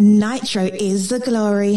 Nitro is the glory.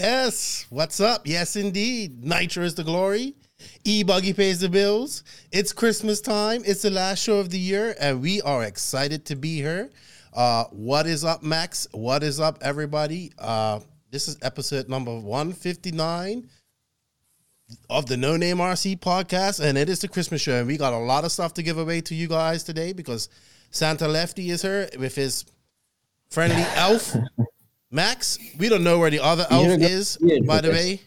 Yes. What's up? Yes, indeed. Nitro is the glory. E Buggy pays the bills. It's Christmas time. It's the last show of the year, and we are excited to be here. Uh, what is up, Max? What is up, everybody? Uh, this is episode number 159 of the No Name RC podcast, and it is the Christmas show. And we got a lot of stuff to give away to you guys today because Santa Lefty is here with his friendly elf. Max, we don't know where the other elf is, by the way.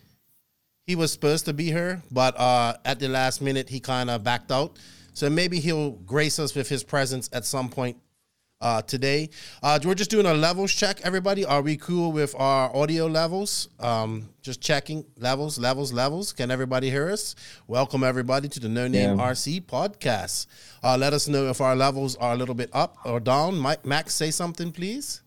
He was supposed to be here, but uh, at the last minute, he kind of backed out. So maybe he'll grace us with his presence at some point uh, today. Uh, we're just doing a levels check, everybody. Are we cool with our audio levels? Um, just checking levels, levels, levels. Can everybody hear us? Welcome, everybody, to the No Name yeah. RC podcast. Uh, let us know if our levels are a little bit up or down. Mike, Max, say something, please.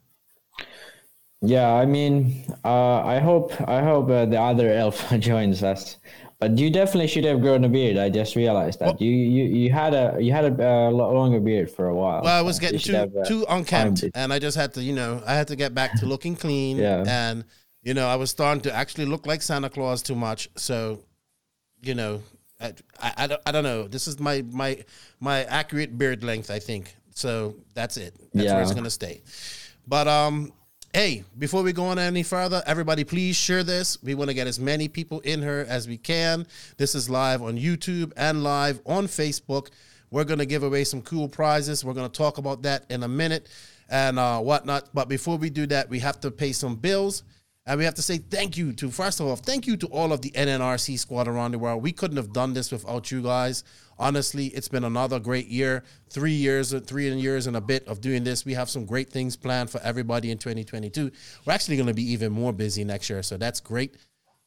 Yeah, I mean, uh, I hope I hope uh, the other elf joins us. But you definitely should have grown a beard. I just realized that you you, you had a you had a uh, longer beard for a while. Well, I was getting too have, uh, too unkempt, and I just had to you know I had to get back to looking clean. yeah. and you know I was starting to actually look like Santa Claus too much. So, you know, I I, I, don't, I don't know. This is my my my accurate beard length. I think so. That's it. That's yeah. where it's gonna stay. But um, Hey, before we go on any further, everybody please share this. We want to get as many people in here as we can. This is live on YouTube and live on Facebook. We're going to give away some cool prizes. We're going to talk about that in a minute and uh, whatnot. But before we do that, we have to pay some bills. And we have to say thank you to, first of all, thank you to all of the NNRC squad around the world. We couldn't have done this without you guys. Honestly, it's been another great year. Three years, three years and a bit of doing this. We have some great things planned for everybody in 2022. We're actually going to be even more busy next year. So that's great.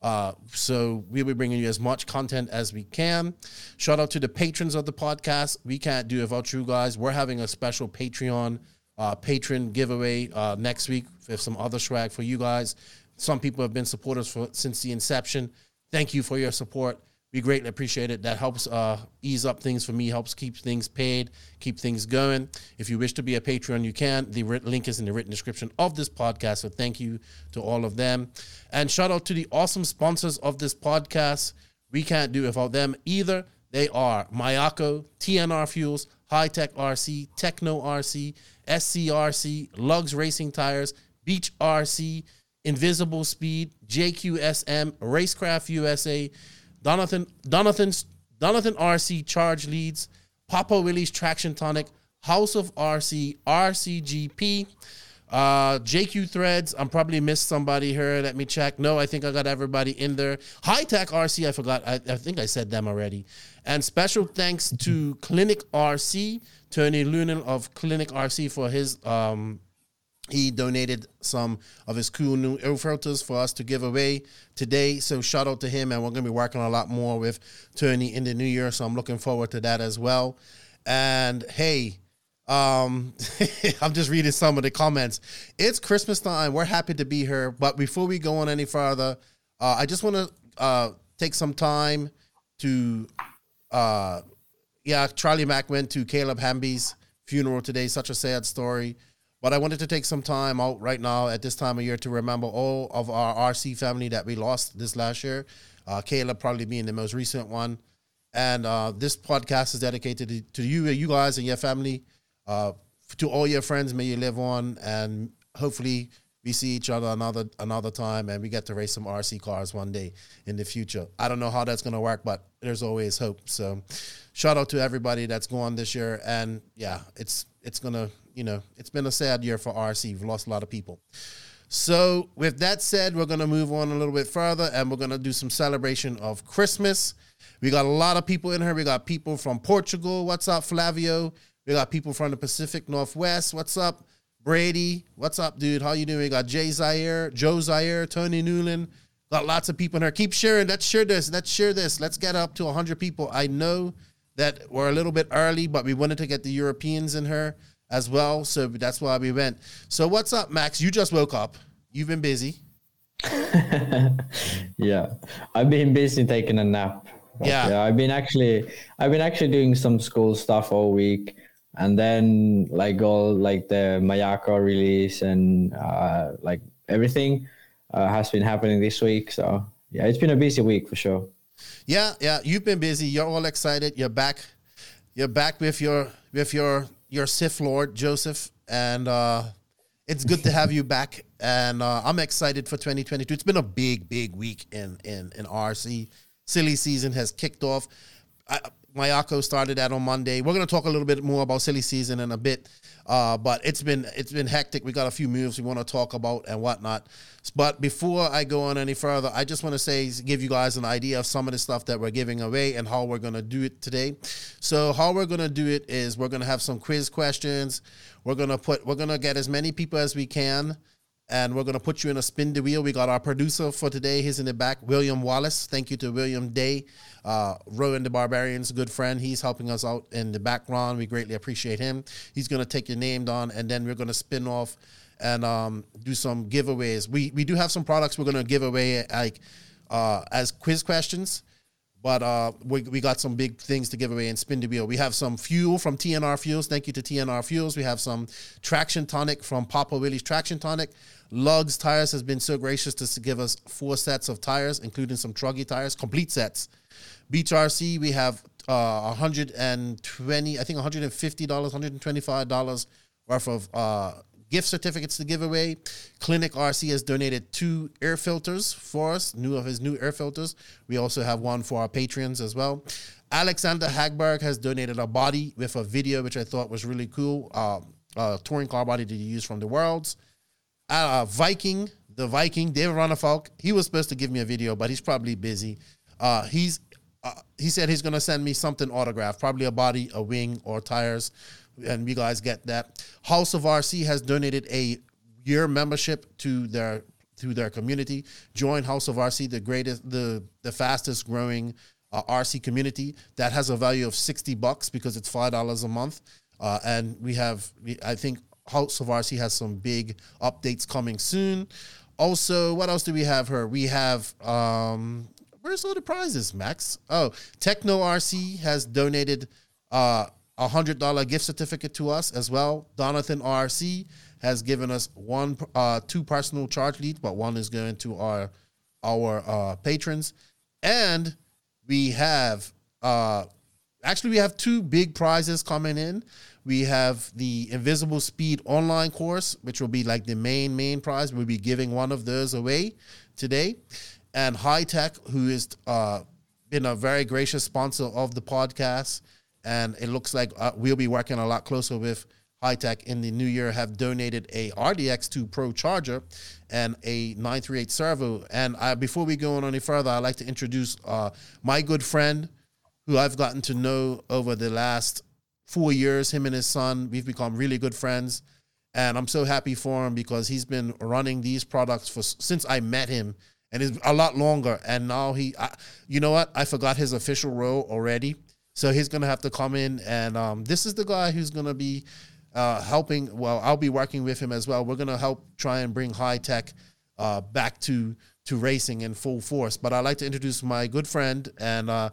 Uh, so we'll be bringing you as much content as we can. Shout out to the patrons of the podcast. We can't do it without you guys. We're having a special Patreon uh, patron giveaway uh, next week with some other swag for you guys. Some people have been supporters for since the inception. Thank you for your support. We greatly appreciate it. That helps uh, ease up things for me, helps keep things paid, keep things going. If you wish to be a Patreon, you can. The link is in the written description of this podcast. So thank you to all of them. And shout out to the awesome sponsors of this podcast. We can't do without them either. They are Mayako, TNR Fuels, Hitec RC, Tekno RC, SCRC, Lugz Racing Tires, Beach RC, Invisible Speed, JQSM, Racecraft USA, Donathen, Donathen's, Donathen RC Charge Leads, Papa Willys Traxion Tonic, House of RC, RCGP, uh, JQ Threads. I'm probably missed somebody here. Let me check. No, I think I got everybody in there. Hitec RC, I forgot. I, I think I said them already. And special thanks to Klinik RC, Tony Lunan of Klinik RC for his um, he donated some of his cool new air filters for us to give away today. So shout out to him, and we're gonna be working a lot more with Tony in the new year. So I'm looking forward to that as well. And hey, um, I'm just reading some of the comments. It's Christmas time. We're happy to be here. But before we go on any further, uh, I just want to uh, take some time to, uh, yeah, Charlie Mack went to Caleb Hamby's funeral today. Such a sad story. But I wanted to take some time out right now at this time of year to remember all of our RC family that we lost this last year. Uh, Caleb probably being the most recent one. And uh, this podcast is dedicated to you, you guys, and your family. Uh, to all your friends, may you live on, and hopefully we see each other another another time, and we get to race some RC cars one day in the future. I don't know how that's gonna work, but there's always hope. So, shout out to everybody that's gone this year, and yeah, it's it's gonna you know, it's been a sad year for RC. We've lost a lot of people. So, with that said, we're going to move on a little bit further and we're going to do some celebration of Christmas. We got a lot of people in here. We got people from Portugal. What's up, Flavio? We got people from the Pacific Northwest. What's up, Brady? What's up, dude? How you doing? We got Jay Zaire, Joe Zaire, Tony Newland. Got lots of people in here. Keep sharing. Let's share this. Let's share this. Let's get up to 100 people. I know that we're a little bit early, but we wanted to get the Europeans in here as well. So that's why we went. So what's up, Max? You just woke up. You've been busy. yeah, I've been busy taking a nap. Yeah. yeah, I've been actually, I've been actually doing some school stuff all week, and then like all like the Mayako release and uh, like everything uh, has been happening this week. So yeah, it's been a busy week for sure. Yeah, yeah, you've been busy. You're all excited. You're back. You're back with your with your your Sith Lord Joseph, and uh, it's good to have you back. And uh, I'm excited for 2022. It's been a big, big week in in in RC. Silly season has kicked off. I, Mayako started that on Monday. We're going to talk a little bit more about silly season in a bit, uh, but it's been it's been hectic. We got a few moves we want to talk about and whatnot. But before I go on any further, I just want to say give you guys an idea of some of the stuff that we're giving away and how we're to do it today. So how we're to do it is we're to have some quiz questions. We're to put we're to get as many people as we can and we're going to put you in a spin the wheel. We got our producer for today. He's in the back, William Wallace. Thank you to William Day, uh, Rowan the Barbarian's good friend. He's helping us out in the background. We greatly appreciate him. He's going to take your name down, and then we're going to spin off and um, do some giveaways. We we do have some products we're going to give away like uh, as quiz questions. But uh, we, we got some big things to give away in Spin the Wheel. We have some fuel from TNR Fuels. Thank you to TNR Fuels. We have some traction tonic from Papa Willys Traxion Tonic. Lugz Tires has been so gracious to give us four sets of tires, including some truggy tires, complete sets. Beach RC, we have uh, 120, I think $150, $125 worth of uh, gift certificates to give away. Klinik RC has donated two air filters for us, new of his new air filters. We also have one for our patrons as well. Alexander Hagberg has donated a body with a video, which I thought was really cool. Uh, uh, touring car body to use from the Worlds uh, Viking, the Viking, David Ronnefalk, he was supposed to give me a video, but he's probably busy. Uh, he's uh, he said he's gonna send me something autographed, probably a body, a wing, or tires, and you guys get that. House of RC has donated a year membership to their to their community. Join House of RC, the greatest, the the fastest growing uh, RC community that has a value of sixty bucks because it's five dollars a month. Uh, and we have, I think House of RC has some big updates coming soon. Also, what else do we have here? We have um where's all the prizes, Max? Oh, Tekno RC has donated uh a hundred dollar gift certificate to us as well. Donathen RC has given us one uh two personal charge leads, but one is going to our our uh patrons. And we have uh actually we have two big prizes coming in. We have the Invisible Speed online course, which will be like the main main prize. We'll be giving one of those away today, and Hitec, who has uh, been a very gracious sponsor of the podcast, and it looks like uh, we'll be working a lot closer with Hitec in the new year. Have donated a RDX2 Pro charger and a 938 servo. And I, before we go on any further, I'd like to introduce uh, my good friend who I've gotten to know over the last four years. Him and his son, we've become really good friends, and I'm so happy for him because he's been running these products for since I met him, and it's a lot longer. And now he, I, you know what? I forgot his official role already, so he's gonna have to come in, and um, this is the guy who's gonna be. Uh, helping, well, I'll be working with him as well. We're gonna help try and bring Hitec uh, back to to racing in full force. But I'd like to introduce my good friend, and uh,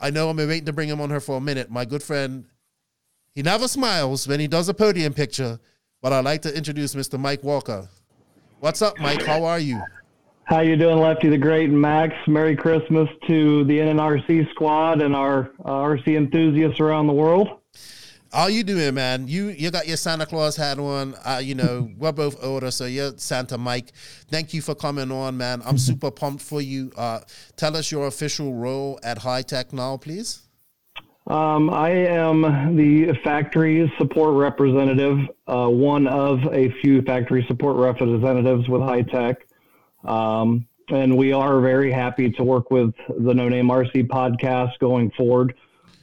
I know I'm waiting to bring him on here for a minute. My good friend he never smiles when he does a podium picture, but I'd like to introduce Mr. Mike Walker. What's up, Mike? How are you? How you doing, Lefty the Great and Max? Merry Christmas to the NNRC squad and our uh, RC enthusiasts around the world. How you doing, man? You you got your Santa Claus hat on. Uh, you know we're both older, so you're Santa Mike. Thank you for coming on, man. I'm super pumped for you. Uh, tell us your official role at Hitec now, please. Um, I am the factory support representative, uh, one of a few factory support representatives with Hitec. Um, and we are very happy to work with the No Name RC podcast going forward.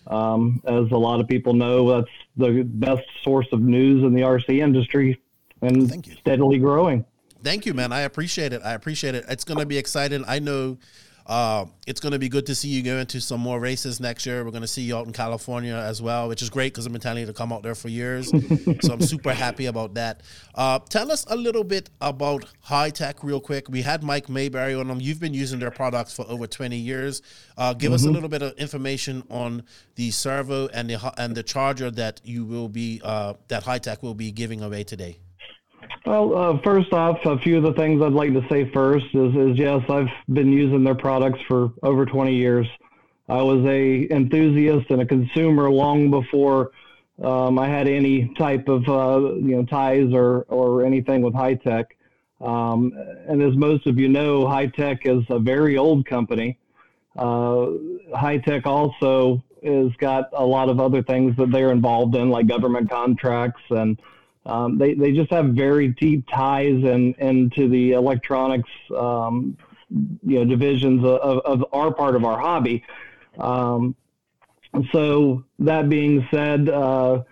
Um, as a lot of people know, that's the best source of news in the RC industry and steadily growing. Thank you, man. I appreciate it. I appreciate it. It's going to be exciting. I know uh, it's going to be good to see you go into some more races next year. We're going to see you out in California as well, which is great because I've been telling you to come out there for years. so I'm super happy about that. Uh, tell us a little bit about Hitec, real quick. We had Mike Mayberry on them. You've been using their products for over 20 years. Uh, give mm-hmm. us a mm-hmm. little bit of information on the servo and the and the charger that you will be uh, that Hitec will be giving away today. Well, uh, first off, a few of the things I'd like to say first is, is yes, I've been using their products for over 20 years. I was a enthusiast and a consumer long before um, I had any type of uh, you know ties or or anything with Hitec. Um, and as most of you know, Hitec is a very old company. Uh, Hitec also has got a lot of other things that they're involved in, like government contracts and um, they, they just have very deep ties and in, into the electronics um, you know divisions of, of our part of our hobby. Um, so that being said, uh,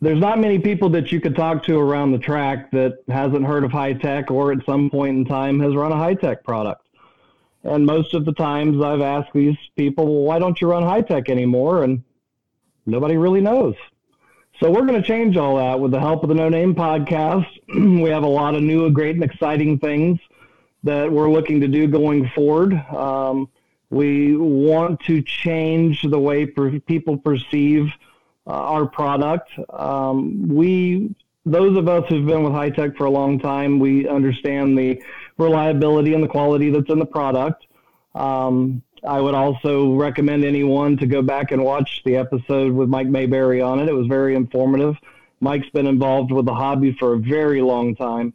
there's not many people that you could talk to around the track that hasn't heard of Hitec or at some point in time has run a Hitec product. And most of the times I've asked these people, well, why don't you run Hitec anymore? And nobody really knows. So we're going to change all that with the help of the No Name podcast. we have a lot of new, great, and exciting things that we're looking to do going forward. Um, we want to change the way per- people perceive uh, our product. Um, we, those of us who've been with Hitec for a long time, we understand the reliability and the quality that's in the product. Um, I would also recommend anyone to go back and watch the episode with Mike Mayberry on it. It was very informative. Mike's been involved with the hobby for a very long time.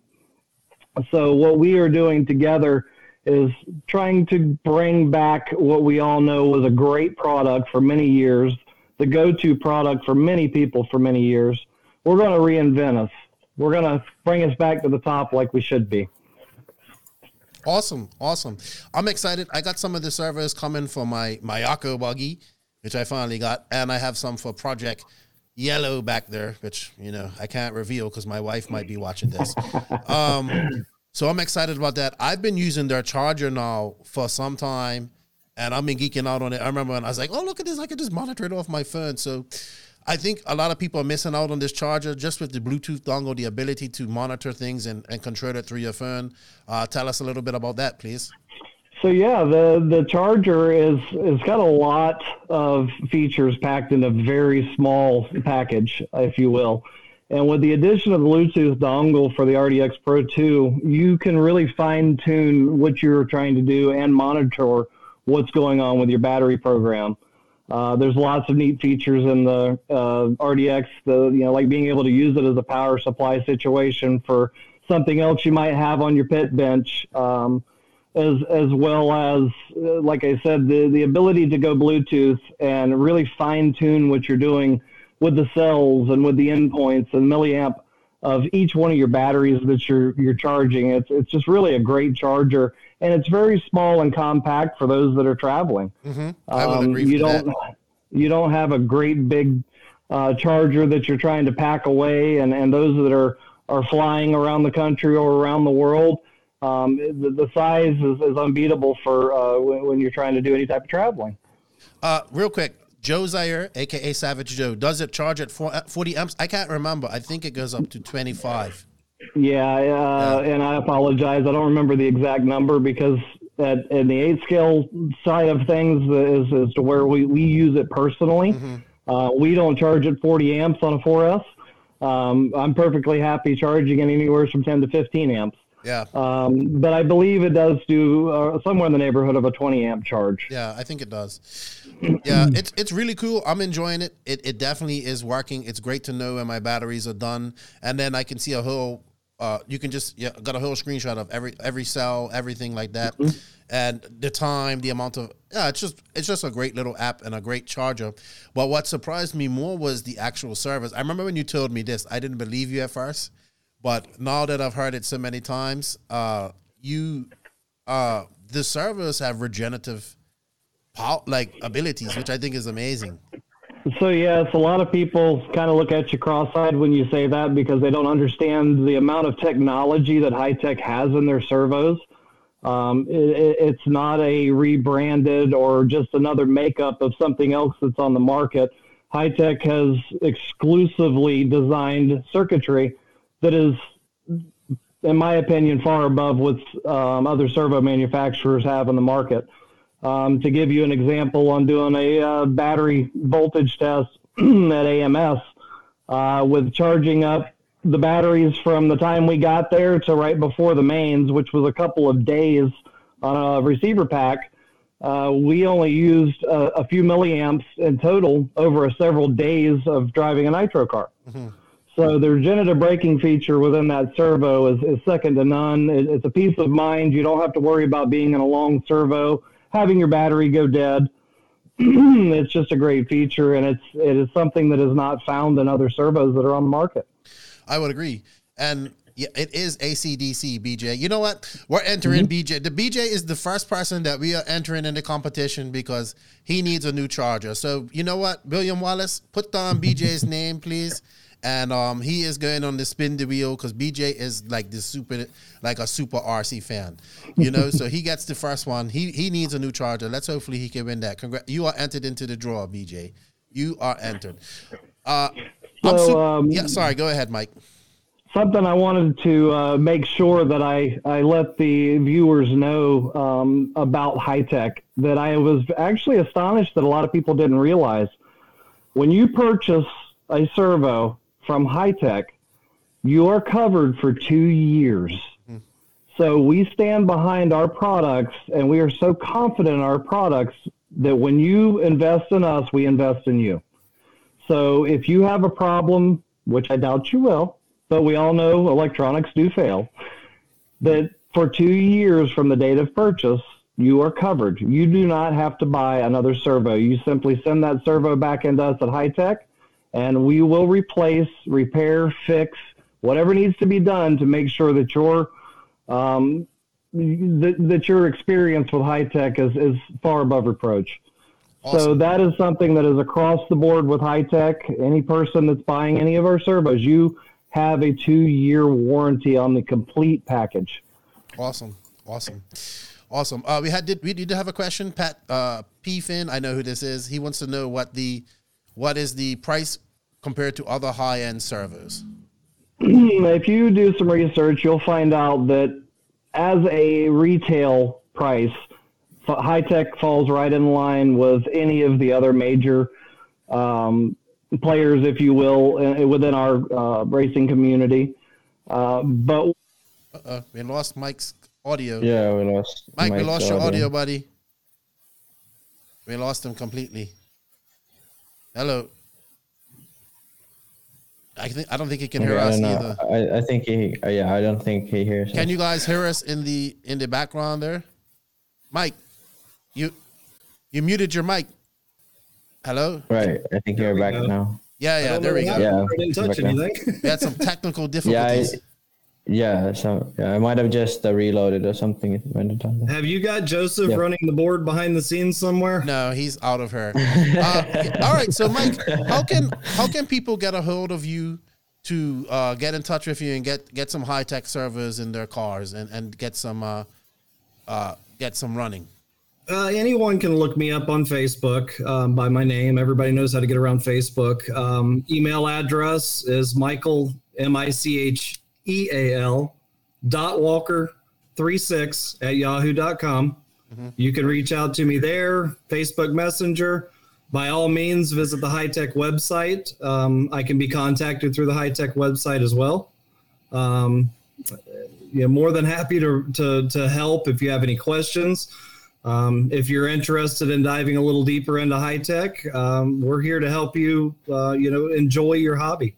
So, what we are doing together is trying to bring back what we all know was a great product for many years, the go to product for many people for many years. We're going to reinvent us. We're going to bring us back to the top like we should be. Awesome, awesome. I'm excited. I got some of the servos coming for my my Yako buggy, which I finally got, and I have some for Project Yellow back there, which you know I can't reveal because my wife might be watching this. Um, so I'm excited about that. I've been using their charger now for some time, and I've been geeking out on it. I remember when I was like, "Oh, look at this! I can just monitor it off my phone." So I think a lot of people are missing out on this charger just with the Bluetooth dongle, the ability to monitor things and, and control it through your phone. Uh, tell us a little bit about that, please. So yeah, the the charger is it's got a lot of features packed in a very small package, if you will. And with the addition of the Bluetooth dongle for the RDX Pro 2, you can really fine tune what you're trying to do and monitor what's going on with your battery program. Uh, there's lots of neat features in the uh, RDX, the you know like being able to use it as a power supply situation for something else you might have on your pit bench, um, as as well as uh, like I said, the the ability to go Bluetooth and really fine tune what you're doing with the cells and with the endpoints and milliamp of each one of your batteries that you're you're charging. It's it's just really a great charger and it's very small and compact for those that are traveling. Mm-hmm. I would um, agree you don't that. you don't have a great big uh, charger that you're trying to pack away, and, and those that are are flying around the country or around the world. Um, the, the, size is, is unbeatable for uh, when, when, you're trying to do any type of traveling. Uh, real quick, Joe Zaire, aka Savage Joe, does it charge at 40 amps? I can't remember. I think it goes up to 25. Yeah, uh, and I apologize. I don't remember the exact number because at, in the eight scale side of things is, is to where we, we use it personally. Mm-hmm. Uh, we don't charge it 40 amps on a 4S. Um, I'm perfectly happy charging it anywhere from 10 to 15 amps. Yeah. Um, but I believe it does do uh, somewhere in the neighborhood of a 20 amp charge. Yeah, I think it does. yeah, it's it's really cool. I'm enjoying it. It it definitely is working. It's great to know when my batteries are done, and then I can see a whole uh, you can just yeah, got a whole screenshot of every every cell, everything like that, mm-hmm. and the time, the amount of yeah, it's just it's just a great little app and a great charger. But what surprised me more was the actual service. I remember when you told me this, I didn't believe you at first, but now that I've heard it so many times, uh, you uh, the servos have regenerative power, like abilities, which I think is amazing. So yes, a lot of people kind of look at you cross-eyed when you say that because they don't understand the amount of technology that Hitec has in their servos. Um, it, it's not a rebranded or just another makeup of something else that's on the market. Hitec has exclusively designed circuitry that is, in my opinion, far above what um, other servo manufacturers have in the market. Um, to give you an example, on doing a uh, battery voltage test at AMS uh, with charging up the batteries from the time we got there to right before the mains, which was a couple of days on a receiver pack. Uh, we only used a, a, few milliamps in total over several days of driving a nitro car. Mm-hmm. So the regenerative braking feature within that servo is, is second to none. It, it's a peace of mind. You don't have to worry about being in a long servo having your battery go dead. it's just a great feature, and it's it is something that is not found in other servos that are on the market. I would agree, and yeah, it is ACDC BJ. You know what? We're entering mm-hmm. BJ. The BJ is the first person that we are entering in the competition because he needs a new charger. So you know what, William Wallace, put down BJ's name, please and um, he is going on the spin the wheel because BJ is like the super, like a super RC fan, you know. so he gets the first one. He he needs a new charger. Let's hopefully he can win that. Congrats! You are entered into the draw, BJ. You are entered. Uh, so, super, um, yeah. Sorry, go ahead, Mike. Something I wanted to uh, make sure that I, I let the viewers know um, about tech that I was actually astonished that a lot of people didn't realize. When you purchase a servo, from Hitec, you are covered for two years. Mm. So we stand behind our products and we are so confident in our products that when you invest in us, we invest in you. So if you have a problem, which I doubt you will, but we all know electronics do fail, that for two years from the date of purchase, you are covered. You do not have to buy another servo. You simply send that servo back into us at Hitec and we will replace, repair, fix whatever needs to be done to make sure that your um, that, that your experience with Hitec is, is far above reproach. Awesome. So that is something that is across the board with Hitec. Any person that's buying any of our servos, you have a two-year warranty on the complete package. Awesome, awesome, awesome. Uh, we had did we did have a question, Pat uh, P Finn. I know who this is. He wants to know what the what is the price compared to other high end servos? If you do some research, you'll find out that as a retail price, Hitec falls right in line with any of the other major um, players, if you will, within our uh, racing community. Uh, but uh we lost Mike's audio. Yeah, we lost. Mike, Mike's we lost audio. your audio, buddy. We lost him completely. Hello. I think I don't think he can hear us either. I, I think he uh, yeah I don't think he hears. Can us. you guys hear us in the in the background there, Mike? You you muted your mic. Hello. Right, I think you're back now. Yeah, yeah, there we go. Yeah, I didn't touch we had some technical difficulties. Yeah, I, yeah, so yeah, I might have just uh, reloaded or something. If done Have you got Joseph yep. running the board behind the scenes somewhere? No, he's out of her. uh, all right, so Mike, how can how can people get a hold of you to uh, get in touch with you and get get some high tech servos in their cars and and get some uh, uh, get some running? Uh, anyone can look me up on Facebook um, by my name. Everybody knows how to get around Facebook. Um, email address is Michael M I C H E A L dot Walker three six at yahoo.com. Mm-hmm. You can reach out to me there, Facebook Messenger. By all means, visit the Hitec website. Um, I can be contacted through the Hitec website as well. Um, yeah, more than happy to, to, to help if you have any questions. Um, if you're interested in diving a little deeper into Hitec, um, we're here to help you, uh, you know, enjoy your hobby.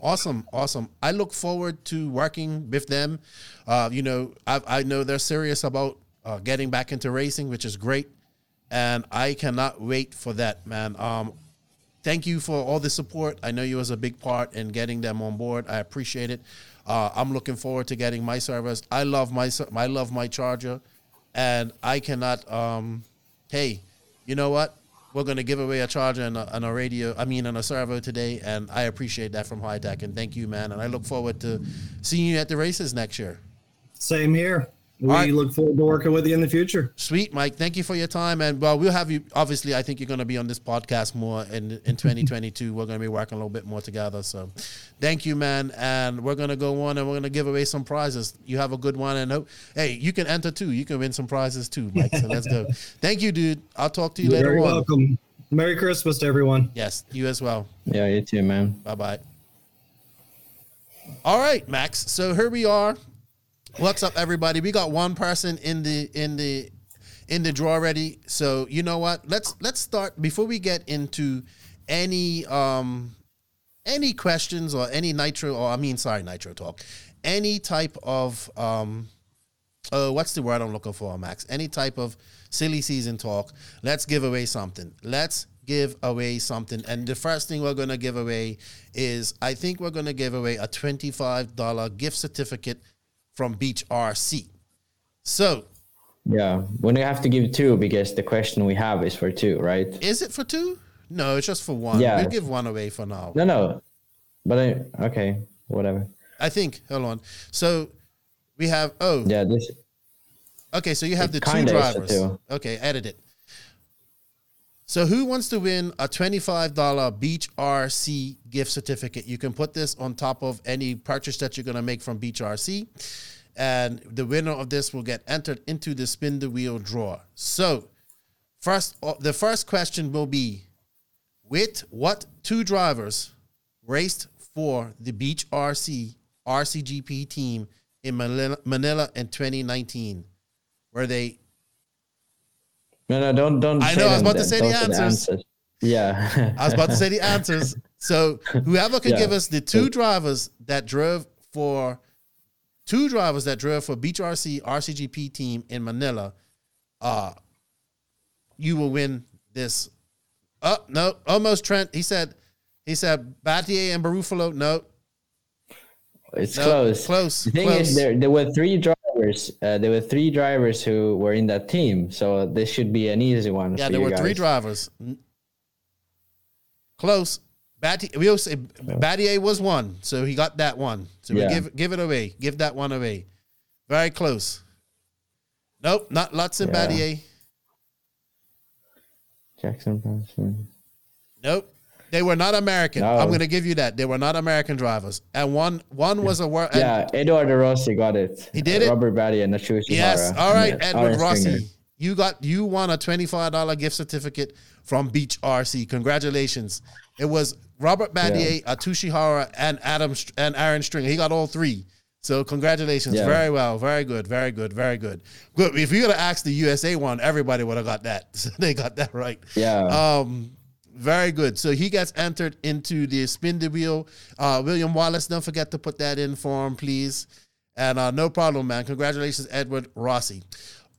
Awesome, awesome. I look forward to working with them. Uh, you know, I, I know they're serious about uh, getting back into racing, which is great, and I cannot wait for that, man. Um, thank you for all the support. I know you was a big part in getting them on board. I appreciate it. Uh, I'm looking forward to getting my service. I love my I love my charger, and I cannot. Um, hey, you know what? We're going to give away a charger and a, and a, radio, I mean, and a servo today. And I appreciate that from Hitec. And thank you, man. And I look forward to seeing you at the races next year. Same here we right. look forward to working with you in the future. Sweet, Mike. Thank you for your time, and well, we'll have you. Obviously, I think you're going to be on this podcast more in in 2022. we're going to be working a little bit more together. So, thank you, man. And we're going to go on, and we're going to give away some prizes. You have a good one, and hope, hey, you can enter too. You can win some prizes too, Mike. So let's go. Thank you, dude. I'll talk to you You're later very on. Welcome. Merry Christmas to everyone. Yes, you as well. Yeah, you too, man. Bye bye. All right, Max. So here we are What's up, everybody? We got one person in the in the in the draw already. So you know what? Let's let's start before we get into any um any questions or any nitro or I mean sorry nitro talk, any type of um oh what's the word I'm looking for, Max? Any type of silly season talk. Let's give away something. Let's give away something. And the first thing we're going to give away is I think we're going to give away a $25 gift certificate from Beach RC. So, yeah, when you have to give two because the question we have is for two, right? Is it for two? No, it's just for one. Yeah, we'll give one away for now. No, no, but I okay, whatever. I think. Hold on. So we have oh yeah this. Okay, so you have the two drivers. Two. Okay, edit it. So, who wants to win a $25 Beach RC gift certificate? You can put this on top of any purchase that you're going to make from Beach RC. And the winner of this will get entered into the spin the wheel draw. So, first, uh, the first question will be with what two drivers raced for the Beach RC RCGP team in Manila, Manila in 2019? Were they no, no, don't, don't. I know. I was about to say the answers. answers. Yeah. I was about to say the answers. So whoever can yeah. give us the two drivers that drove for two drivers that drove for Beach RC RCGP team in Manila, uh, you will win this. Oh no, almost Trent. He said, he said Battier and Barufalo. No, it's no, close. Close. The thing close. is, there there were three drivers. Uh, there were three drivers who were in that team, so this should be an easy one. Yeah, there were guys. three drivers. Close. Battier, we say Battier was one, so he got that one. So yeah. we give give it away. Give that one away. Very close. Nope, not Lutz and yeah. Battier. Jackson. Nope. They were not American. No. I'm going to give you that. They were not American drivers. And one one was a world. Yeah, Eduardo Rossi got it. He did it. Robert Batty and Nacho Yes. All right, yes. Edward Rossi. You got you won a twenty five dollar gift certificate from Beach RC. Congratulations! It was Robert Battier, yeah. Atsushi Hara, and Adam and Aaron Stringer. He got all three. So congratulations. Yeah. Very well. Very good. Very good. Very good. Good. If you would have asked the USA one, everybody would have got that. They got that right. Yeah. Um, very good. So he gets entered into the spin the wheel. Uh, William Wallace, don't forget to put that in for him, please. And uh, no problem, man. Congratulations, Edward Rossi.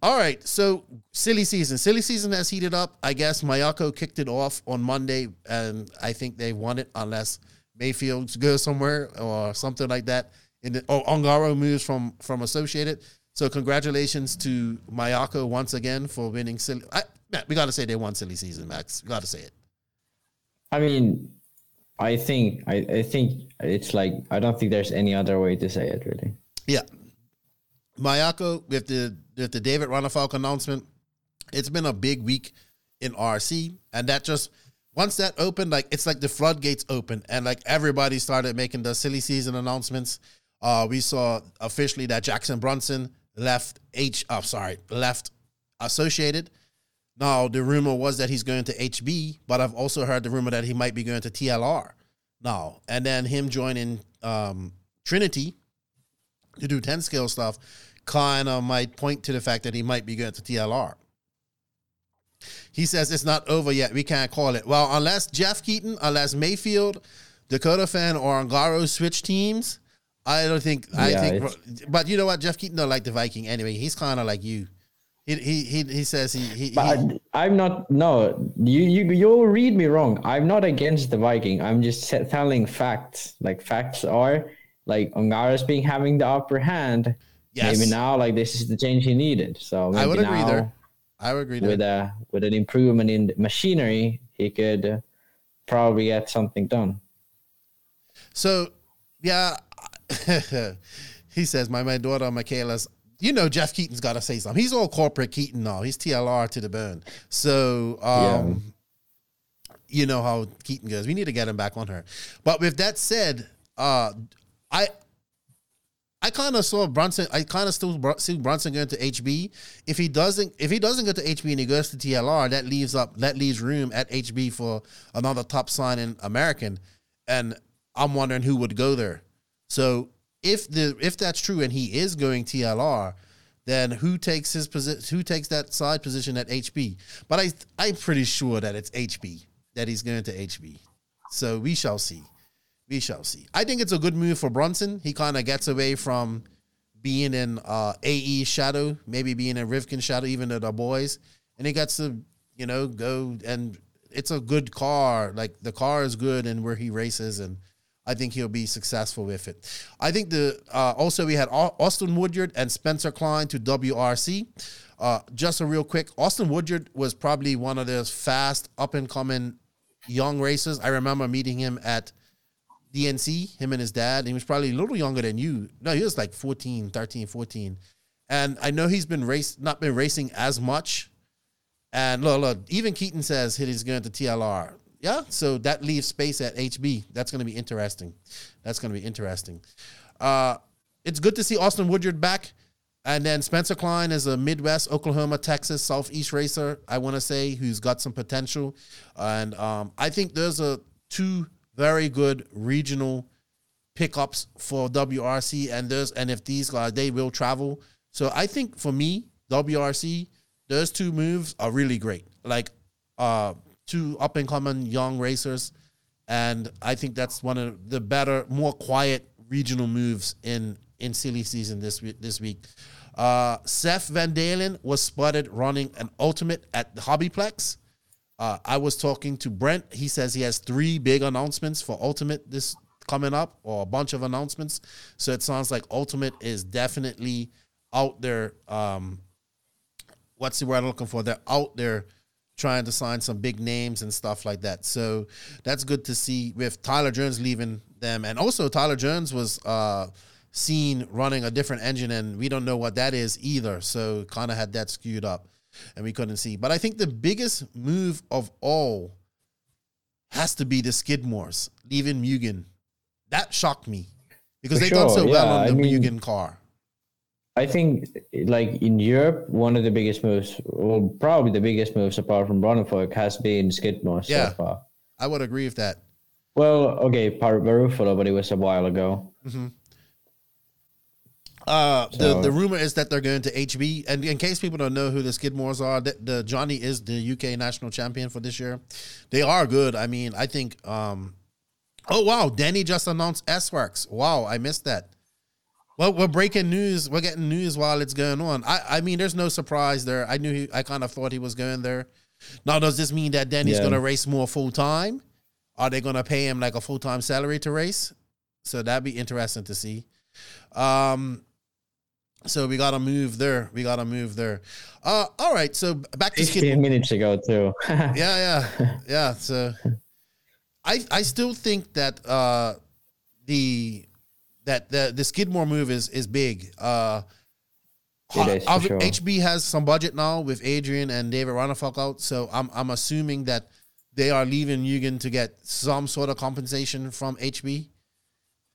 All right, so silly season. Silly season has heated up. I guess Mayako kicked it off on Monday, and I think they won it unless Maifield goes somewhere or something like that. In the, or Ongaro moves from from Associated. So congratulations to Mayako once again for winning silly. I, we got to say they won silly season, Max. We got to say it. I mean, I think I, I think it's like I don't think there's any other way to say it really. Yeah. Mayako with the with the David Ronnefalk announcement, it's been a big week in RC, and that just once that opened, like it's like the floodgates opened, and like everybody started making the silly season announcements. Uh, we saw officially that Jackson Brunson left H. Oh, sorry, left Associated. Now, the rumor was that he's going to HB, but I've also heard the rumor that he might be going to TLR now. And then him joining um, Trinity to do 10 scale stuff kind of might point to the fact that he might be going to TLR. He says it's not over yet. We can't call it. Well, unless Jeff Keaton, unless Maifield Dakotah Phend or Ongaro switch teams, I don't think. I think, but you know what? Jeff Keaton don't like the Viking anyway. He's kind of like you. He he he, he says he. he, but he I'm not. No, you you you'll read me wrong. I'm not against the Viking. I'm just telling facts. Like facts are like Ongaro's being having the upper hand. Yes. Maybe now, like this is the change he needed. So I would agree there. I would agree with a with an improvement in machinery, he could probably get something done. So, yeah, he says my my daughter Michaela's. You know, Jeff Keaton's got to say something. He's all corporate Keaton now. He's TLR to the bone. So, um, yeah. you know how Keaton goes. We need to get him back on her. But with that said, uh, I I kind of saw Brunson. I kind of still see Brunson going to HB. If he doesn't, if he doesn't go to HB and he goes to TLR, that leaves up that leaves room at HB for another top signing American. And I'm wondering who would go there. So if the if that's true and he is going TLR, then who takes his position? Who takes that side position at HB? But I I'm pretty sure that it's HB that he's going to HB. So we shall see we shall see. I think it's a good move for Brunson. He kind of gets away from being in uh, AE shadow, maybe being in Rivkin shadow, even at the boys, and he gets to you know go and it's a good car. Like the car is good, and where he races, and I think he'll be successful with it. I think the uh, also we had Austin Woodyard and Spencer Klein to WRC. Uh, just a real quick, Austin Woodyard was probably one of those fast, up and coming young racers. I remember meeting him at DNC, him and his dad. He was probably a little younger than you. No, he was like 14, 13, 14. And I know he's been race not been racing as much. And look, look, even Keaton says he's going to TLR. Yeah, so that leaves space at HB. That's going to be interesting. That's going to be interesting. Uh, it's good to see Austin Woodyard back. And then Spencer Klein is a Midwest, Oklahoma, Texas, Southeast racer, I want to say, who's got some potential. And um, I think there's a two very good regional pickups for WRC and those and if these guys they will travel. So I think for me, WRC, those two moves are really great. Like uh two up and coming young racers. And I think that's one of the better, more quiet regional moves in in silly season this week this week. Uh, Seth Van Dalen was spotted running an ultimate at the Hobbyplex. Uh, I was talking to Brent. He says he has three big announcements for Ultimate this coming up, or a bunch of announcements. So it sounds like Ultimate is definitely out there. Um, what's the word I'm looking for? They're out there trying to sign some big names and stuff like that. So that's good to see with Tyler Jones leaving them, and also Tyler Jones was uh, seen running a different engine, and we don't know what that is either. So kind of had that skewed up and we couldn't see. But I think the biggest move of all has to be the Skidmores leaving Mugen. That shocked me because For they sure, done so yeah. well on the I mean, Mugen car. I think, like in Europe, one of the biggest moves, well, probably the biggest moves apart from Ronnefalk has been Skidmore yeah, so far. I would agree with that. Well, okay, Barufalo, but it was a while ago. Mm-hmm. Uh, so, the the rumor is that they're going to HB, and in case people don't know who the Skidmores are, the, the, Johnny is the UK national champion for this year. They are good. I mean, I think. Um, oh wow, Danny just announced S Works. Wow, I missed that. Well, we're breaking news. We're getting news while it's going on. I I mean, there's no surprise there. I knew. He, I kind of thought he was going there. Now, does this mean that Danny's yeah. going to race more full time? Are they going to pay him like a full time salary to race? So that'd be interesting to see. Um, so we gotta move there. We gotta move there. Uh, all right. So back to 15 skid- minutes ago too. yeah, yeah, yeah. So I I still think that uh, the that the the Skidmore move is is big. Uh, it is sure. HB has some budget now with Adrian and David Ronnefalk out, so I'm I'm assuming that they are leaving Mugen to get some sort of compensation from HB.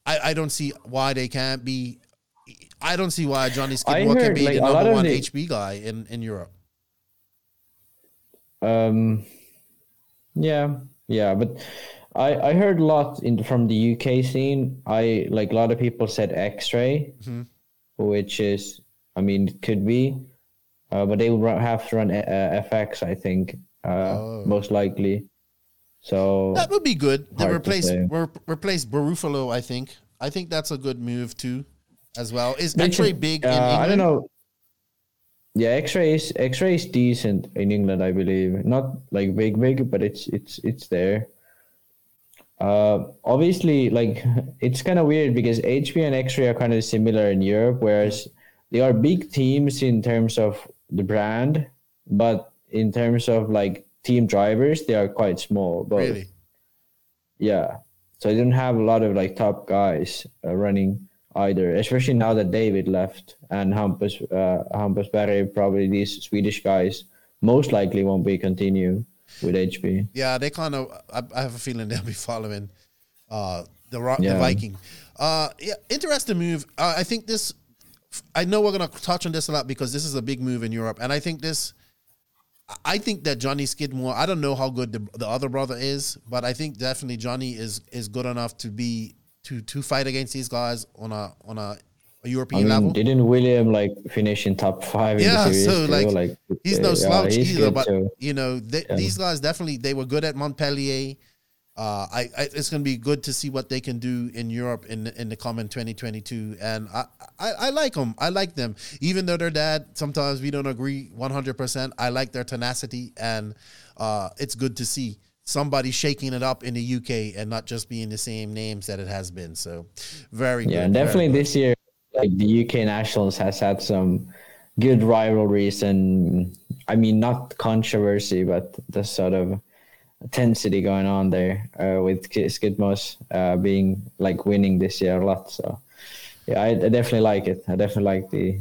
I, I don't see why they can't be I don't see why Johnny Skidmore heard, can be like, the number one the, HB guy in, in Europe. Um, yeah, yeah, but I I heard a lot in from the UK scene. I like a lot of people said X-ray, mm-hmm. which is I mean it could be, uh, but they would have to run uh, FX. I think uh, oh. most likely. So that would be good. They replace re- replace Barufalo, I think. I think that's a good move too, as well. Is X-ray big? Uh, I don't know. Yeah, X-ray is X-ray is decent in England, I believe. Not like big, big, but it's it's it's there. Uh, obviously, like it's kind of weird because HB and X-ray are kind of similar in Europe, whereas they are big teams in terms of the brand, but in terms of like team drivers, they are quite small. But really? Yeah. So I don't have a lot of like top guys uh, running either, especially now that David left and Hampus, uh, Hampus Berry, probably these Swedish guys most likely won't be continue with HB. Yeah, they kind of. I, I, have a feeling they'll be following uh, the yeah. the Viking. Uh, yeah, interesting move. Uh, I think this. I know we're gonna touch on this a lot because this is a big move in Europe, and I think this I think that Johnny Skidmore. I don't know how good the, the other brother is, but I think definitely Johnny is is good enough to be to to fight against these guys on a on a, a European I mean, level. Didn't William like finish in top five? Yeah, so like, like, he's no slouch yeah, either. But too. you know, they, yeah. these guys definitely they were good at Montpellier. Uh, I, I, it's going to be good to see what they can do in Europe in in the coming 2022, and I, I, I like them. I like them, even though their dad sometimes we don't agree 100. percent I like their tenacity, and uh, it's good to see somebody shaking it up in the UK and not just being the same names that it has been. So, very yeah, good, definitely this year, like the UK Nationals has had some good rivalries, and I mean not controversy, but the sort of intensity going on there uh, with Skidmores uh, being like winning this year a lot. So yeah, I, I, definitely like it. I definitely like the,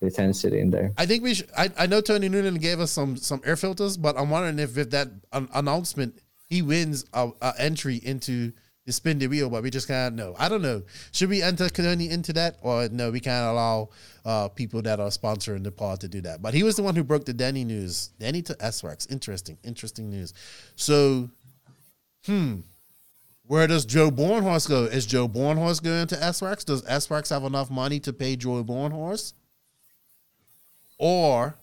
the intensity in there. I think we should. I, I know Tony Noonan gave us some some air filters, but I'm wondering if if that an announcement he wins a, a entry into the spin the wheel, but we just can't know. I don't know. Should we enter Canoni into that, or no? We can't allow uh, people that are sponsoring the pod to do that. But he was the one who broke the Denny news. Denny to S-Works. Interesting, interesting news. So, hmm, where does Joe Bornhorst go? Is Joe Bornhorst going to S-Works? Does S-Works have enough money to pay Joe Bornhorst? Or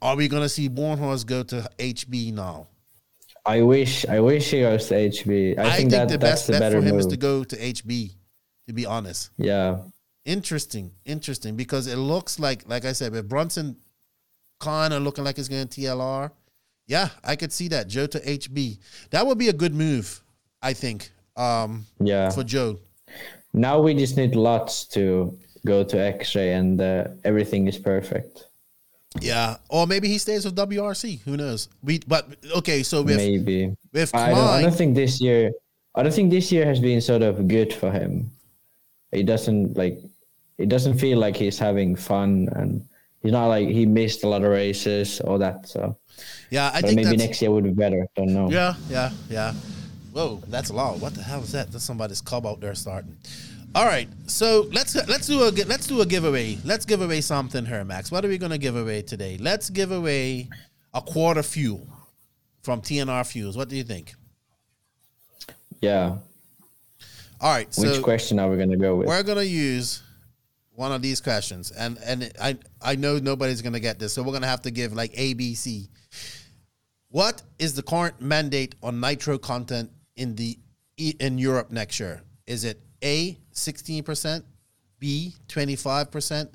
are we going to see Bornhorst go to HB now? I wish I wish he goes to HB. I, I think, think that, the best bet for him move. is to go to HB. To be honest. Yeah. Interesting, interesting, because it looks like, like I said, with Brunson kind of looking like he's going to TLR. Yeah, I could see that Joe to HB. That would be a good move, I think. Um, yeah, for Joe. Now we just need lots to go to X-ray, and uh, everything is perfect. Yeah, or maybe he stays with WRC. Who knows? We but okay, so with, maybe with Klein, I, don't, I don't think this year. I don't think this year has been sort of good for him. He doesn't like. It doesn't feel like he's having fun, and he's not like he missed a lot of races or that. So yeah, I think maybe next year would be better. Don't know. Yeah, yeah, yeah. Whoa, that's loud. What the hell is that? That's somebody's cub out there starting. All right, so let's let's do a let's do a giveaway. Let's give away something here, Max. What are we gonna give away today? Let's give away a quarter fuel from TNR Fuels. What do you think? Yeah. All right. Which so question are we gonna go with? We're gonna use one of these questions, and and I I know nobody's gonna get this, so we're gonna have to give like A, B, C. What is the current mandate on nitro content in the in Europe next year? Is it A 16%, B 25%,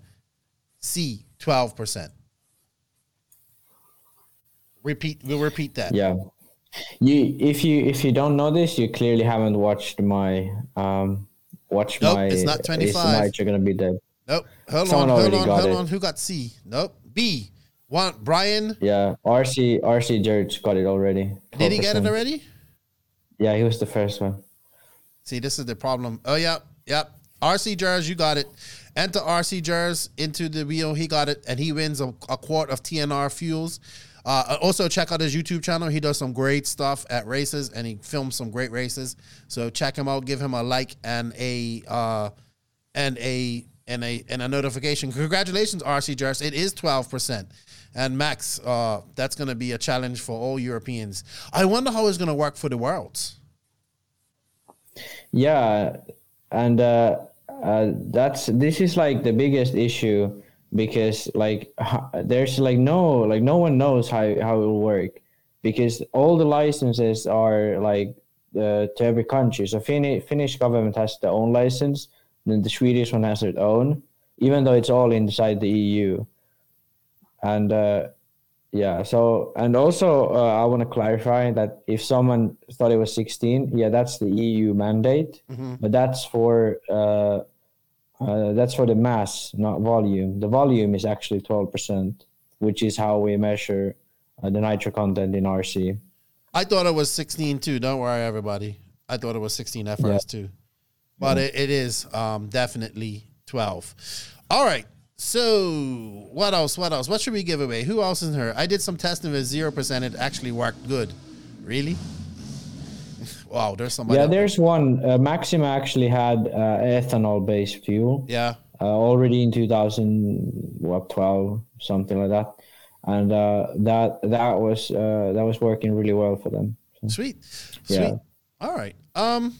C 12%. Repeat we'll repeat that. Yeah. You if you if you don't know this, you clearly haven't watched my um watch nope, my it's not 25. You're gonna be dead. Nope. Hold Someone on, hold on, hold it. on. Who got C? Nope. B. One Brian. Yeah, RC RC George got it already. 12%. Did he get it already? Yeah, he was the first one. See, this is the problem. Oh yeah, Yep. RC Jers, you got it. Enter RC Jers into the wheel. He got it, and he wins a, a quart of TNR fuels. Uh, also, check out his YouTube channel. He does some great stuff at races, and he films some great races. So check him out. Give him a like and a uh, and a and a and a notification. Congratulations, RC Jers. It is twelve percent. And Max, uh, that's going to be a challenge for all Europeans. I wonder how it's going to work for the worlds. Yeah, and uh, uh, that's this is like the biggest issue because like there's like no like no one knows how how it will work because all the licenses are like uh, to every country. So Finnish Finnish government has their own license, then the Swedish one has their own, even though it's all inside the EU. And uh, yeah, so and also uh, I want to clarify that if someone thought it was 16, yeah, that's the EU mandate, mm-hmm. but that's for uh, uh, that's for the mass, not volume. The volume is actually 12%, which is how we measure uh, the nitro content in RC. I thought it was 16 too. Don't worry, everybody. I thought it was 16 FRS yeah. too, but yeah. it, it is um, definitely 12. All right. So what else? What else? What should we give away? Who else is here? I did some testing with zero percent. It actually worked good. Really? wow. There's somebody. Yeah, there's there. one. Uh, Maxima actually had uh, ethanol-based fuel. Yeah. Uh, already in 2012, something like that and uh, that that was uh, that was working really well for them. So, Sweet, yeah. Sweet. All right. Um,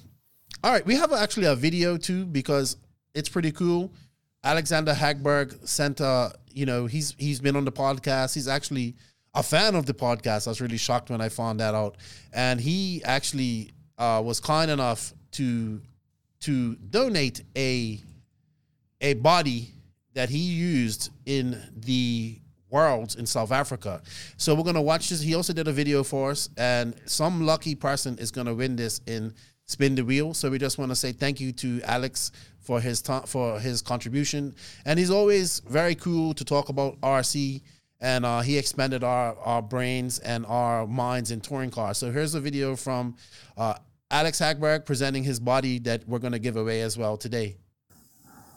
all right. We have actually a video too because it's pretty cool. Alexander Hagberg sent a, you know, he's he's been on the podcast. He's actually a fan of the podcast. I was really shocked when I found that out, and he actually uh, was kind enough to to donate a a body that he used in the worlds in South Africa. So we're gonna watch this. He also did a video for us, and some lucky person is gonna win this in spin the wheel. So we just want to say thank you to Alex for his ta- for his contribution, and he's always very cool to talk about RC. And uh, he expanded our, our brains and our minds in touring cars. So here's a video from uh, Alex Hagberg presenting his body that we're going to give away as well today.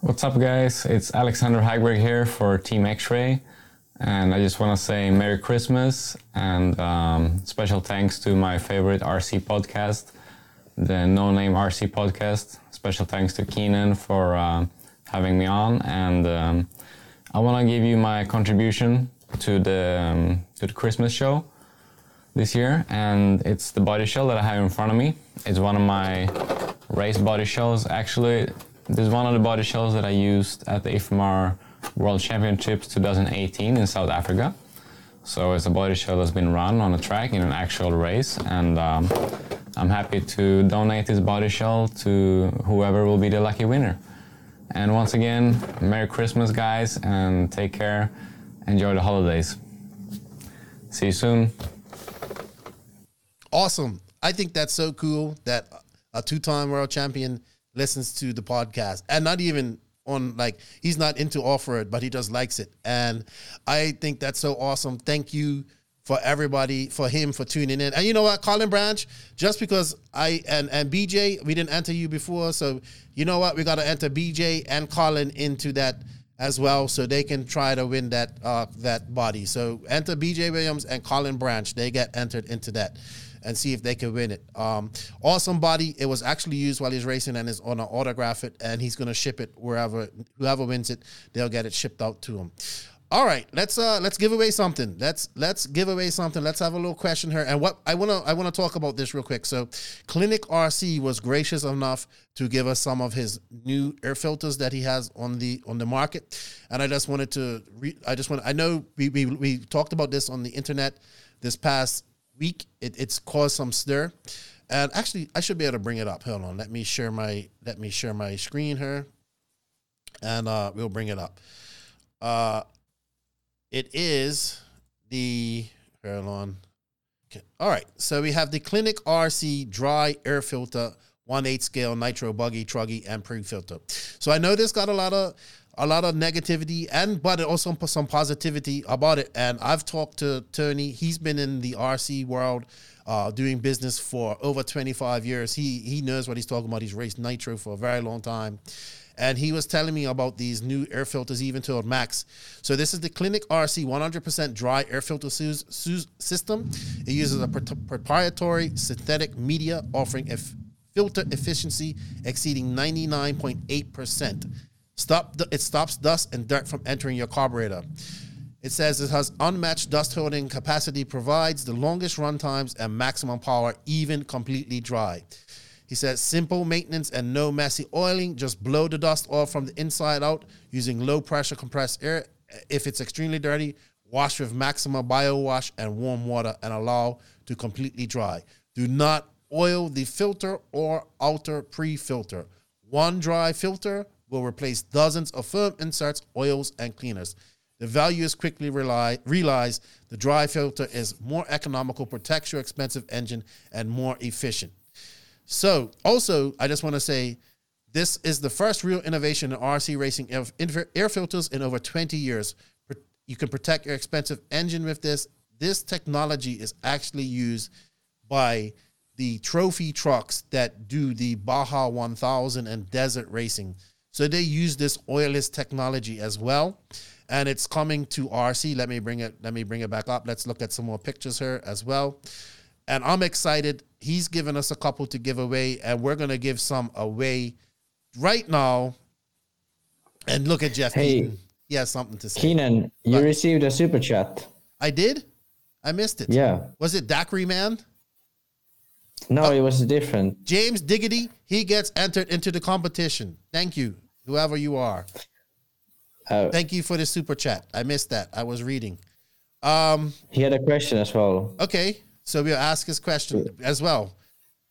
What's up, guys? It's Alexander Hagberg here for Team X Ray. And I just want to say Merry Christmas and um, special thanks to my favorite RC podcast, the No Name RC podcast. Special thanks to Keenan for uh, having me on. And um, I want to give you my contribution to the, um, to the Christmas show this year. And it's the body shell that I have in front of me. It's one of my race body shells. Actually, this is one of the body shells that I used at the IFMAR World Championships 2018 in South Africa. So it's a body shell that's been run on a track in an actual race, and um, I'm happy to donate this body shell to whoever will be the lucky winner. And once again, Merry Christmas, guys, and take care. Enjoy the holidays. See you soon. Awesome. I think that's so cool that a two time world champion listens to the podcast and not even on like he's not into offer it, but he just likes it. And I think that's so awesome. Thank you for everybody, for him for tuning in. And you know what, Colin Branch, just because I and and BJ, we didn't enter you before, so you know what, we got to enter BJ and Colin into that as well, so they can try to win that uh that body. So enter BJ Williams and Colin Branch, they get entered into that and see if they can win it. Um, awesome body. It was actually used while he's racing and is on an autograph it, and he's gonna ship it wherever whoever wins it, they'll get it shipped out to him. All right, let's uh let's give away something. Let's let's give away something. Let's have a little question here. And what I wanna I wanna talk about this real quick. So, Klinik RC was gracious enough to give us some of his new air filters that he has on the on the market, and I just wanted to re- I just want I know we, we we talked about this on the internet this past week. It, it's caused some stir. And actually, I should be able to bring it up. Hold on. Let me share my let me share my screen here, and uh, we'll bring it up. Uh, it is the hold on. Okay. All right. So we have the Klinik RC dry air filter, one eight scale nitro buggy truggy and pre filter. So I know this got a lot of a lot of negativity and but also some positivity about it. And I've talked to Tony. He's been in the RC world, uh, doing business for over 25 years. He he knows what he's talking about. He's raced nitro for a very long time. And he was telling me about these new air filters, even told Max. So this is the Klinik RC 100% dry air filter system. It uses a proprietary synthetic media offering a filter efficiency exceeding 99.8%. Stop the, it stops dust and dirt from entering your carburetor. It says it has unmatched dust holding capacity, provides the longest run times and maximum power, even completely dry. He says simple maintenance and no messy oiling. Just blow the dust off from the inside out using low pressure compressed air. If it's extremely dirty, Wash with Maxima Bio Wash and warm water and allow to completely dry. Do not oil the filter or alter pre-filter. One dry filter will replace dozens of firm inserts, oils, and cleaners. The value is quickly reali- realized. The dry filter is more economical, protects your expensive engine, and more efficient. So, also, I just want to say this is the first real innovation in RC racing air filters in over 20 years. You can protect your expensive engine with this. This technology is actually used by the trophy trucks that do the Baja 1000 and desert racing. So they use this oilless technology as well. And it's coming to RC. Let me bring it, let me bring it back up. Let's look at some more pictures here as well. And I'm excited. He's given us a couple to give away, and we're gonna give some away right now. And look at Jeff hey, Eaton. He has something to say. Keenan, you but received a super chat. I did? I missed it. Yeah. Was it Daiquiri Man? No, it was different. James Diggity, he gets entered into the competition. Thank you, whoever you are. Uh, Thank you for the super chat. I missed that. I was reading. Um, he had a question as well. Okay, so we'll ask his question as well.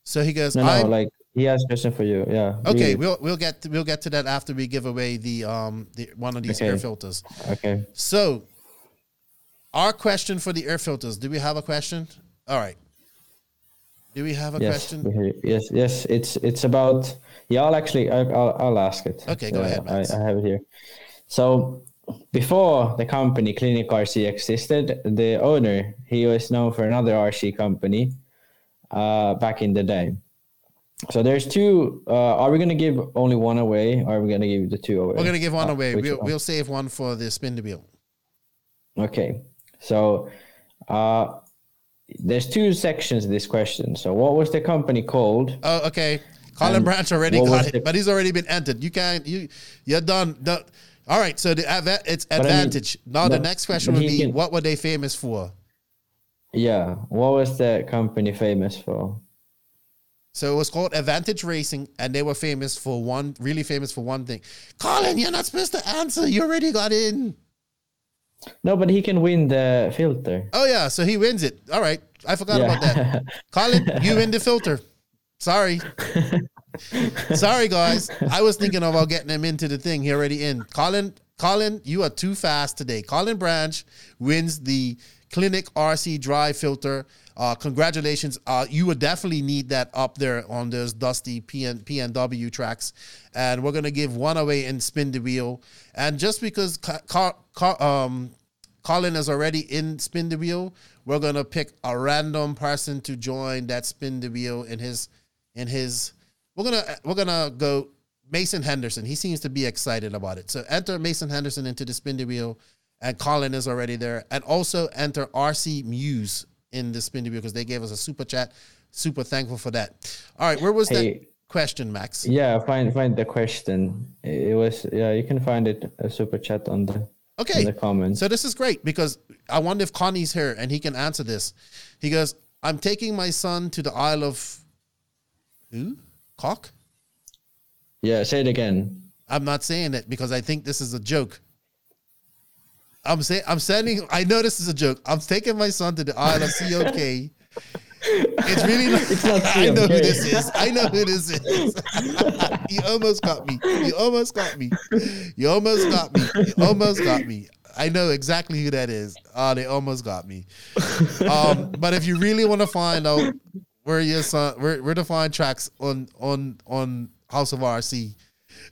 So he goes, no, no, like he has a question for you. Yeah. Okay, we'll we'll get to, we'll get to that after we give away the um the one of these okay. air filters. Okay. So, our question for the air filters. Do we have a question? All right. Do we have a yes, question? Yes, yes. It's it's about. Yeah, I'll actually I'll I'll ask it. Okay, go uh, ahead. I, I, have it here. So before the company Klinik RC existed, the owner he was known for another RC company uh, back in the day. So there's two. Uh, are we going to give only one away, or are we going to give the two away? We're going to give one uh, away. We'll, one? we'll save one for the spin the wheel. Okay, so uh, there's two sections of this question. So, what was the company called? Oh, okay. Colin and Branch already got it, the... but he's already been entered. You can't. You you're done. done. All right. So the it's advantage. I mean, now the next question would be: can... What were they famous for? Yeah. What was the company famous for? So it was called Advantage Racing, and they were famous for one, really famous for one thing. Colin, you're not supposed to answer. You already got in. No, but he can win the filter. Oh yeah, so he wins it. All right, I forgot yeah. about that. Colin, you win the filter. Sorry. Sorry, guys. I was thinking about getting him into the thing. He already in. Colin, Colin, you are too fast today. Colin Branch wins the Klinik RC dry filter. Uh, congratulations. Uh, you would definitely need that up there on those dusty PN, PNW tracks. And we're going to give one away and spin the wheel. And just because car, car, um, Colin is already in spin the wheel, we're going to pick a random person to join that spin the wheel in his in his we're going to uh, we're to go Mason Henderson. He seems to be excited about it. So enter Mason Henderson into the spin the wheel and Colin is already there. And also enter RC Muse in the spin wheel because they gave us a super chat. Super thankful for that. All right, where was hey, that question, Max? Yeah, find find the question. It was yeah, you can find it a super chat on the okay in the comments. So this is great because I wonder if Connie's here and he can answer this. He goes, "I'm taking my son to the Isle of who cock." Yeah, say it again. I'm not saying it because I think this is a joke. I'm saying I'm sending. I know this is a joke. I'm taking my son to the Isle of COK. It's really not. It's not I know who this is. I know who this is. you almost got me. You almost got me. You almost got me. You almost got me. I know exactly who that is. Oh, they almost got me. Um, but if you really want to find out where your son, where where to find tracks on on on House of RC,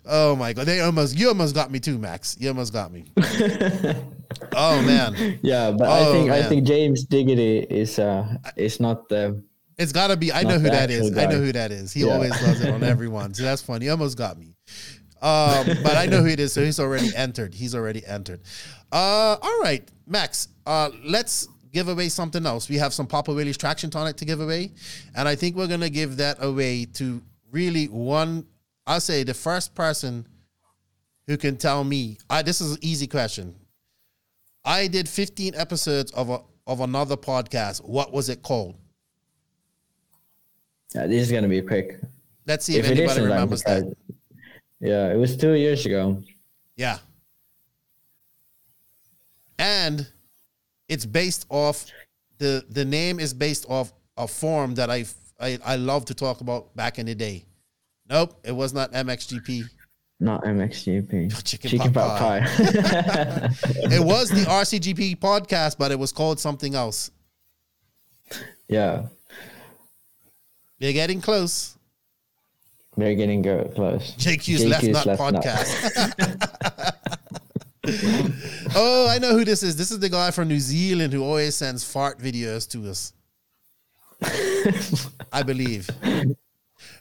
Oh my god, they almost you almost got me too, Max. You almost got me. oh man. Yeah, but oh, I think man. I think James Diggity is uh is not the. It's got to be. I know who that is. Guy. I know who that is. He yeah. always does it on everyone. So that's funny. He almost got me. Um, but I know who it is. So he's already entered. He's already entered. Uh, all right, Max. Uh, let's give away something else. We have some Papa Willys Traxion tonic to give away, and I think we're gonna give that away to really one I'll say the first person who can tell me, I, this is an easy question. I did 15 episodes of a of another podcast. What was it called? Yeah, this is gonna be quick. Let's see if, if anybody remembers that. Yeah, it was two years ago. Yeah. And it's based off the the name is based off a form that I I, I love to talk about back in the day. Nope, it was not MXGP. Not MXGP. Chicken, Chicken pot, pot pie. pie. it was the RCGP podcast, but it was called something else. Yeah. They're getting close. They're getting go- close. JQ's, JQ's Left Nut left podcast. oh, I know who this is. This is the guy from New Zealand who always sends fart videos to us. I believe.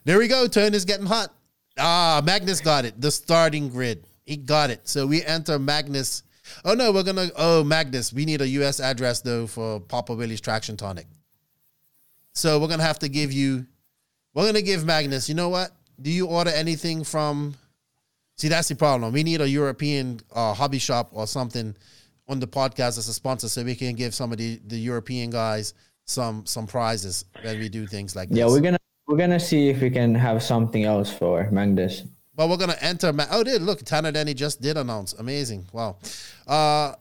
There we go. Turn is getting hot. Ah, Magnus got it. The starting grid. He got it. So we enter Magnus. Oh no, we're gonna. Oh, Magnus. We need a U.S. address though for Papa Willys Traxion Tonic. So we're gonna have to give you. We're gonna give Magnus. You know what? Do you order anything from? See, that's the problem. We need a European uh, hobby shop or something on the podcast as a sponsor, so we can give some of the, the European guys some some prizes when we do things like yeah, this. Yeah, we're gonna we're gonna see if we can have something else for Magnus. But we're gonna enter. Ma- oh, did look Tanner Denny just did announce. Amazing. Wow. Uh,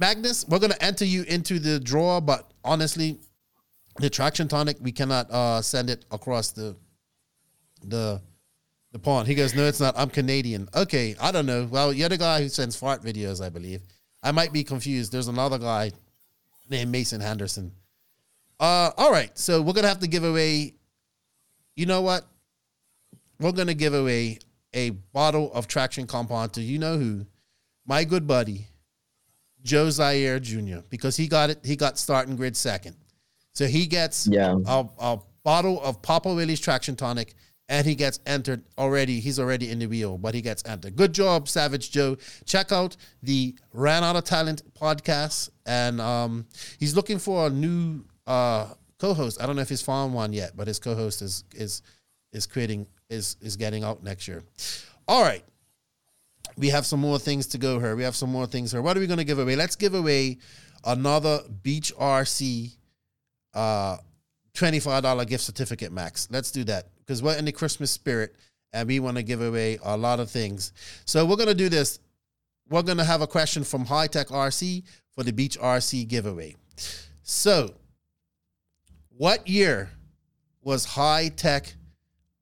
Magnus, we're gonna enter you into the draw, but honestly, the Traxion tonic we cannot uh, send it across the the the. He goes, no, it's not. I'm Canadian. Okay, I don't know. Well, you're the guy who sends fart videos, I believe. I might be confused. There's another guy named Mason Henderson. Uh, all right, so we're gonna have to give away you know what? We're gonna give away a bottle of traction compound to you know who, my good buddy, Joe Zaire Jr. Because he got it, he got starting grid second, so he gets yeah. a, a bottle of Papa Willys Traxion tonic, and he gets entered already. He's already in the wheel, but he gets entered. Good job, Savage Joe. Check out the Ran Out of Talent podcast, and um, he's looking for a new uh, co-host. I don't know if he's found one yet, but his co-host is is is creating is is getting out next year. All right. We have some more things to go here. We have some more things here. What are we going to give away? Let's give away another Beach RC uh $25 gift certificate max. Let's do that because we're in the Christmas spirit and we want to give away a lot of things. So we're going to do this. We're going to have a question from Hitec RC for the Beach RC giveaway. So what year was Hitec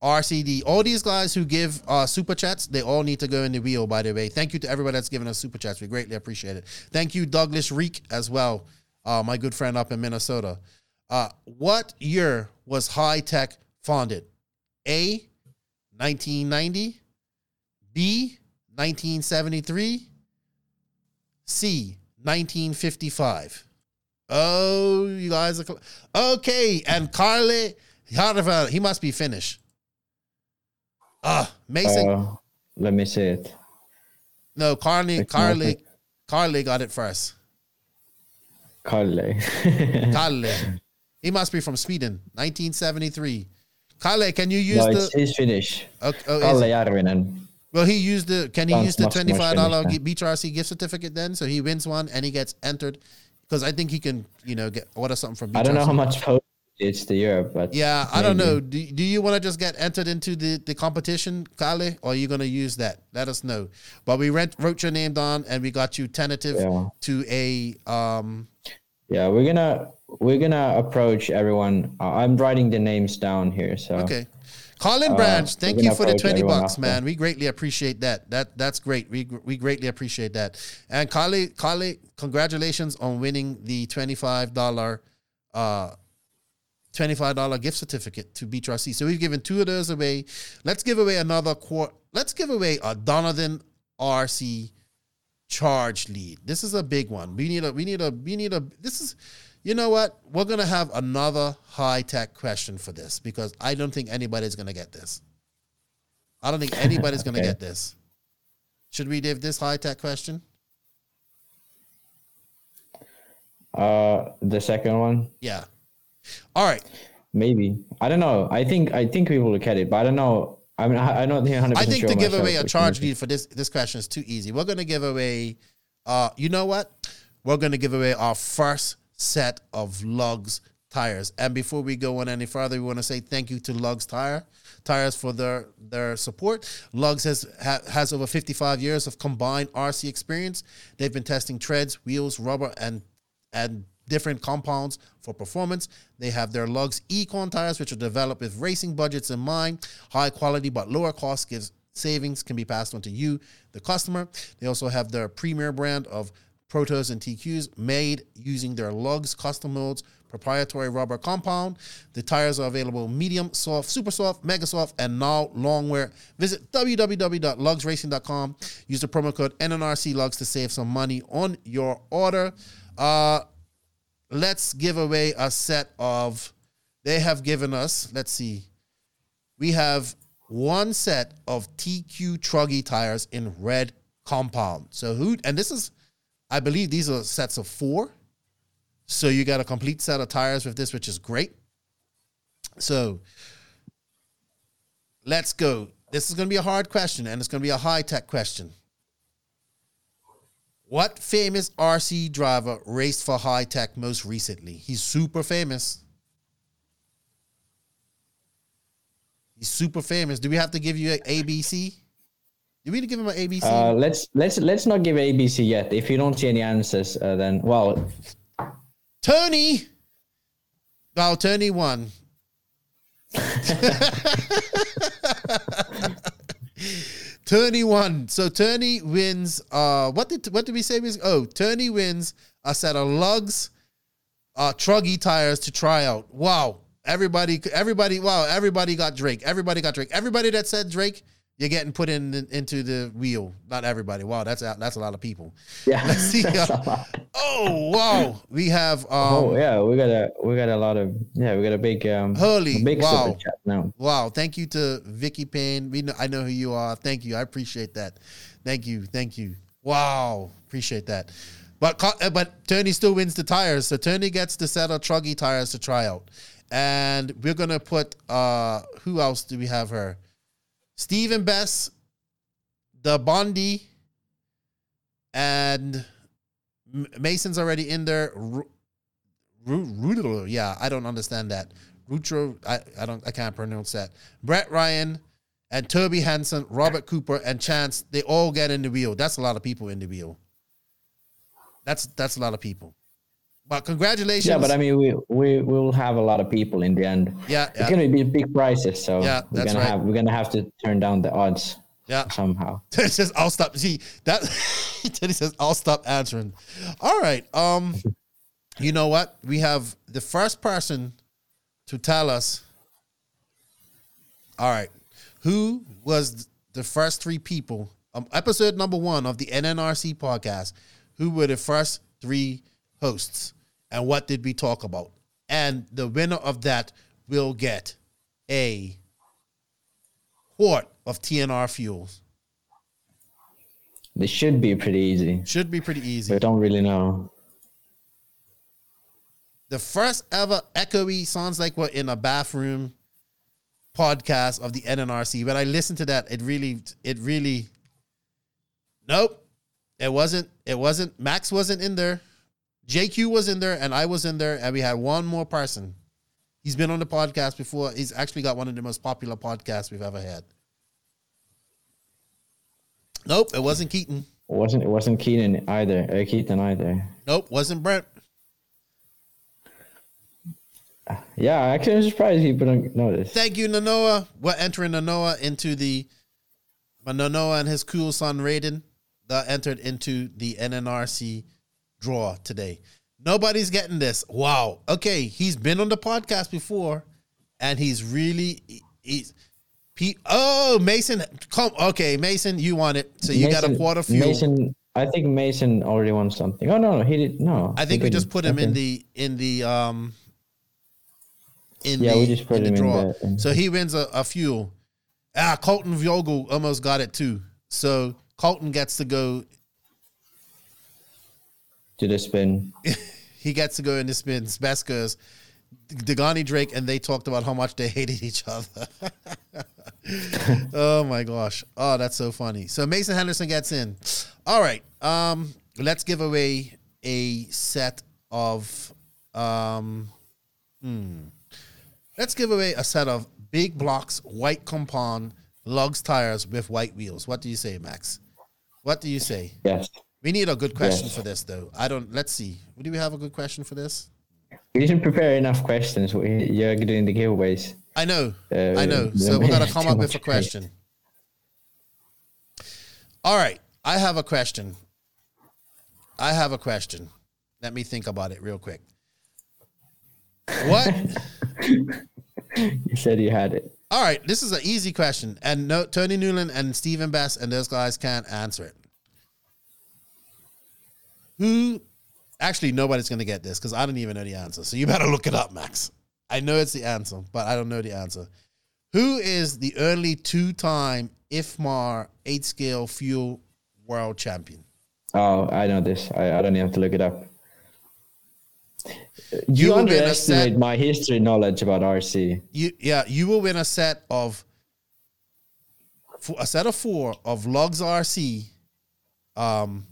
RCD? All these guys who give uh, super chats, they all need to go in the wheel, by the way. Thank you to everybody that's given us super chats. We greatly appreciate it. Thank you, Douglas Reek, as well, uh, my good friend up in Minnesota. Uh, what year was Hitec founded? A, 1990, B, 1973, C, 1955. Oh, you guys are okay. And Carly, he must be Finnish. Ah, uh, Mason. Uh, let me see it. No, Carly, Carly, Carly got it first. Carly. Carly. He must be from Sweden, 1973. Carly, can you use no, the? He's Finnish. Okay, oh, Kalle Järvinen. Well, he used the. Can he Sounds use the twenty five dollar BTRC gift certificate then? So he wins one and he gets entered because I think he can, you know, get order something from. I don't know how much it's to Europe, but yeah, I don't know. Do, do you want to just get entered into the, the competition, Kalle, or are you going to use that? Let us know. But we rent, wrote your name down and we got you tentative yeah. to a. um Yeah, we're gonna we're gonna approach everyone. Uh, I'm writing the names down here, so okay. Colin uh, Branch, uh, thank you for the 20 bucks, after. man. We greatly appreciate that. That that's great. We we greatly appreciate that. And Carly, Carly, congratulations on winning the $25 uh $25 gift certificate to Beach RC. So we've given two of those away. Let's give away another quart. Let's give away a Donathen RC charge lead. This is a big one. We need a we need a we need a this is you know what? We're going to have another Hitec question for this because I don't think anybody's going to get this. I don't think anybody's okay. going to get this. Should we give this Hitec question? Uh, the second one. Yeah. All right. Maybe I don't know. I think I think we will get it, but I don't know. I mean, I, I don't think 100 I think sure to give away a charge lead for this this question is too easy. We're going to give away. Uh, you know what? We're going to give away our first set of Lugz tires. And before we go on any further, we want to say thank you to Lugz Tire tires for their their support. Lugz has ha, has over 55 years of combined RC experience. They've been testing treads, wheels, rubber, and and different compounds for performance. They have their Lugz Econ tires, which are developed with racing budgets in mind. High quality but lower cost gives savings can be passed on to you, the customer. They also have their premier brand of Protos and TQs made using their Lugz custom molds proprietary rubber compound. The tires are available medium, soft, super soft, mega soft, and now long wear. Visit www.lugzracing.com. Use the promo code NNRC Lugz to save some money on your order. Uh, let's give away a set of. They have given us. Let's see. We have one set of TQ Truggy tires in red compound. So who? And this is, I believe these are sets of four. So you got a complete set of tires with this, which is great. So let's go. This is going to be a hard question, and it's going to be a Hitec question. What famous RC driver raced for Hitec most recently? He's super famous. He's super famous. Do we have to give you an ABC? Do we need to give him an ABC? Uh, let's let's let's not give ABC yet. If you don't see any answers, uh, then well, Tony. Well, Tony won. Tony won. So Tony wins. Uh, what did what did we say? Was oh, Tony wins a set of Lugz, uh, truggy tires to try out. Wow, everybody, everybody, wow, everybody got Drake. Everybody got Drake. Everybody that said Drake you're getting put in, into the wheel. Not everybody. Wow, that's a, that's a lot of people. Yeah. Let's see. Uh, oh wow, we have. Um, oh yeah, we got a we got a lot of yeah we got a big um holy big wow super chat now. Wow, thank you to Vicky Payne. We know I know who you are. Thank you. I appreciate that. Thank you. Thank you. Wow, appreciate that. But uh, but Tony still wins the tires, so Tony gets the set of Truggy tires to try out, and we're gonna put uh who else do we have her? Stephen Bess, the Bondi, and Mason's already in there. Rudolo, yeah, I don't understand that. Rutro, I, I don't, I can't pronounce that. Brett Ryan and Toby Hansen, Robert Cooper, and Chance, they all get in the wheel. That's a lot of people in the wheel. That's that's a lot of people. But congratulations. Yeah, but I mean, we we will have a lot of people in the end. Yeah, it's gonna be big prizes, so yeah, we're gonna right. have we're gonna have to turn down the odds. Yeah, somehow. it says I'll stop. See that? Teddy says I'll stop answering. All right. Um, you know what? We have the first person to tell us. All right, who was the first three people? Um, episode number one of the NNRC podcast. Who were the first three hosts? And what did we talk about? And the winner of that will get a quart of TNR fuels. This should be pretty easy. Should be pretty easy. I don't really know. The first ever echoey sounds like we're in a bathroom podcast of the NNRC. When I listened to that, it really, it really, nope, it wasn't. It wasn't. Max wasn't in there. JQ was in there and I was in there, and we had one more person. He's been on the podcast before. He's actually got one of the most popular podcasts we've ever had. Nope, it wasn't Keaton. It wasn't it wasn't Keaton either. Uh, Keaton either. Nope, wasn't Brent. Yeah, actually, I'm surprised people don't notice. Thank you, Nanoa. We're entering Nanoa into the Nanoa and his cool son Raiden that entered into the NNRC draw today. Nobody's getting this. Wow. Okay, he's been on the podcast before, and he's really he's. He, oh, Mason, come. Okay, Mason, you want it, so you Mason, got a quarter fuel. Mason, I think Mason already won something. Oh no, no, he did no. I think we just put him okay. in the in the um. In yeah, the, we just put him in draw. In so he wins a, a fuel. Ah, Colton Vogel almost got it too. So Colton gets to go to the spin. he gets to go in the spins. Best goes. Dagani Drake and they talked about how much they hated each other. oh my gosh. Oh, that's so funny. So Mason Henderson gets in. All right. Um, let's give away a set of um hmm. Let's give away a set of big blocks, white compound Lugz tires with white wheels. What do you say, Max? What do you say? Yes. We need a good question yes. for this, though. I don't. Let's see. Do we have a good question for this? We didn't prepare enough questions. You're doing the giveaways. I know. Uh, I know. So we got to come up with a question. All right. I have a question. I have a question. Let me think about it real quick. What? you said you had it. All right. This is an easy question. And no, Tony Newland and Stephen Bass and those guys can't answer it. Who actually nobody's gonna get this because I don't even know the answer. So you better look it up, Max. I know it's the answer, but I don't know the answer. Who is the only two-time IFMAR eight scale fuel world champion? Oh, I know this. I, I don't even have to look it up. You, you underestimate set, my history knowledge about RC. You yeah, you will win a set of a set of four of Lugz RC um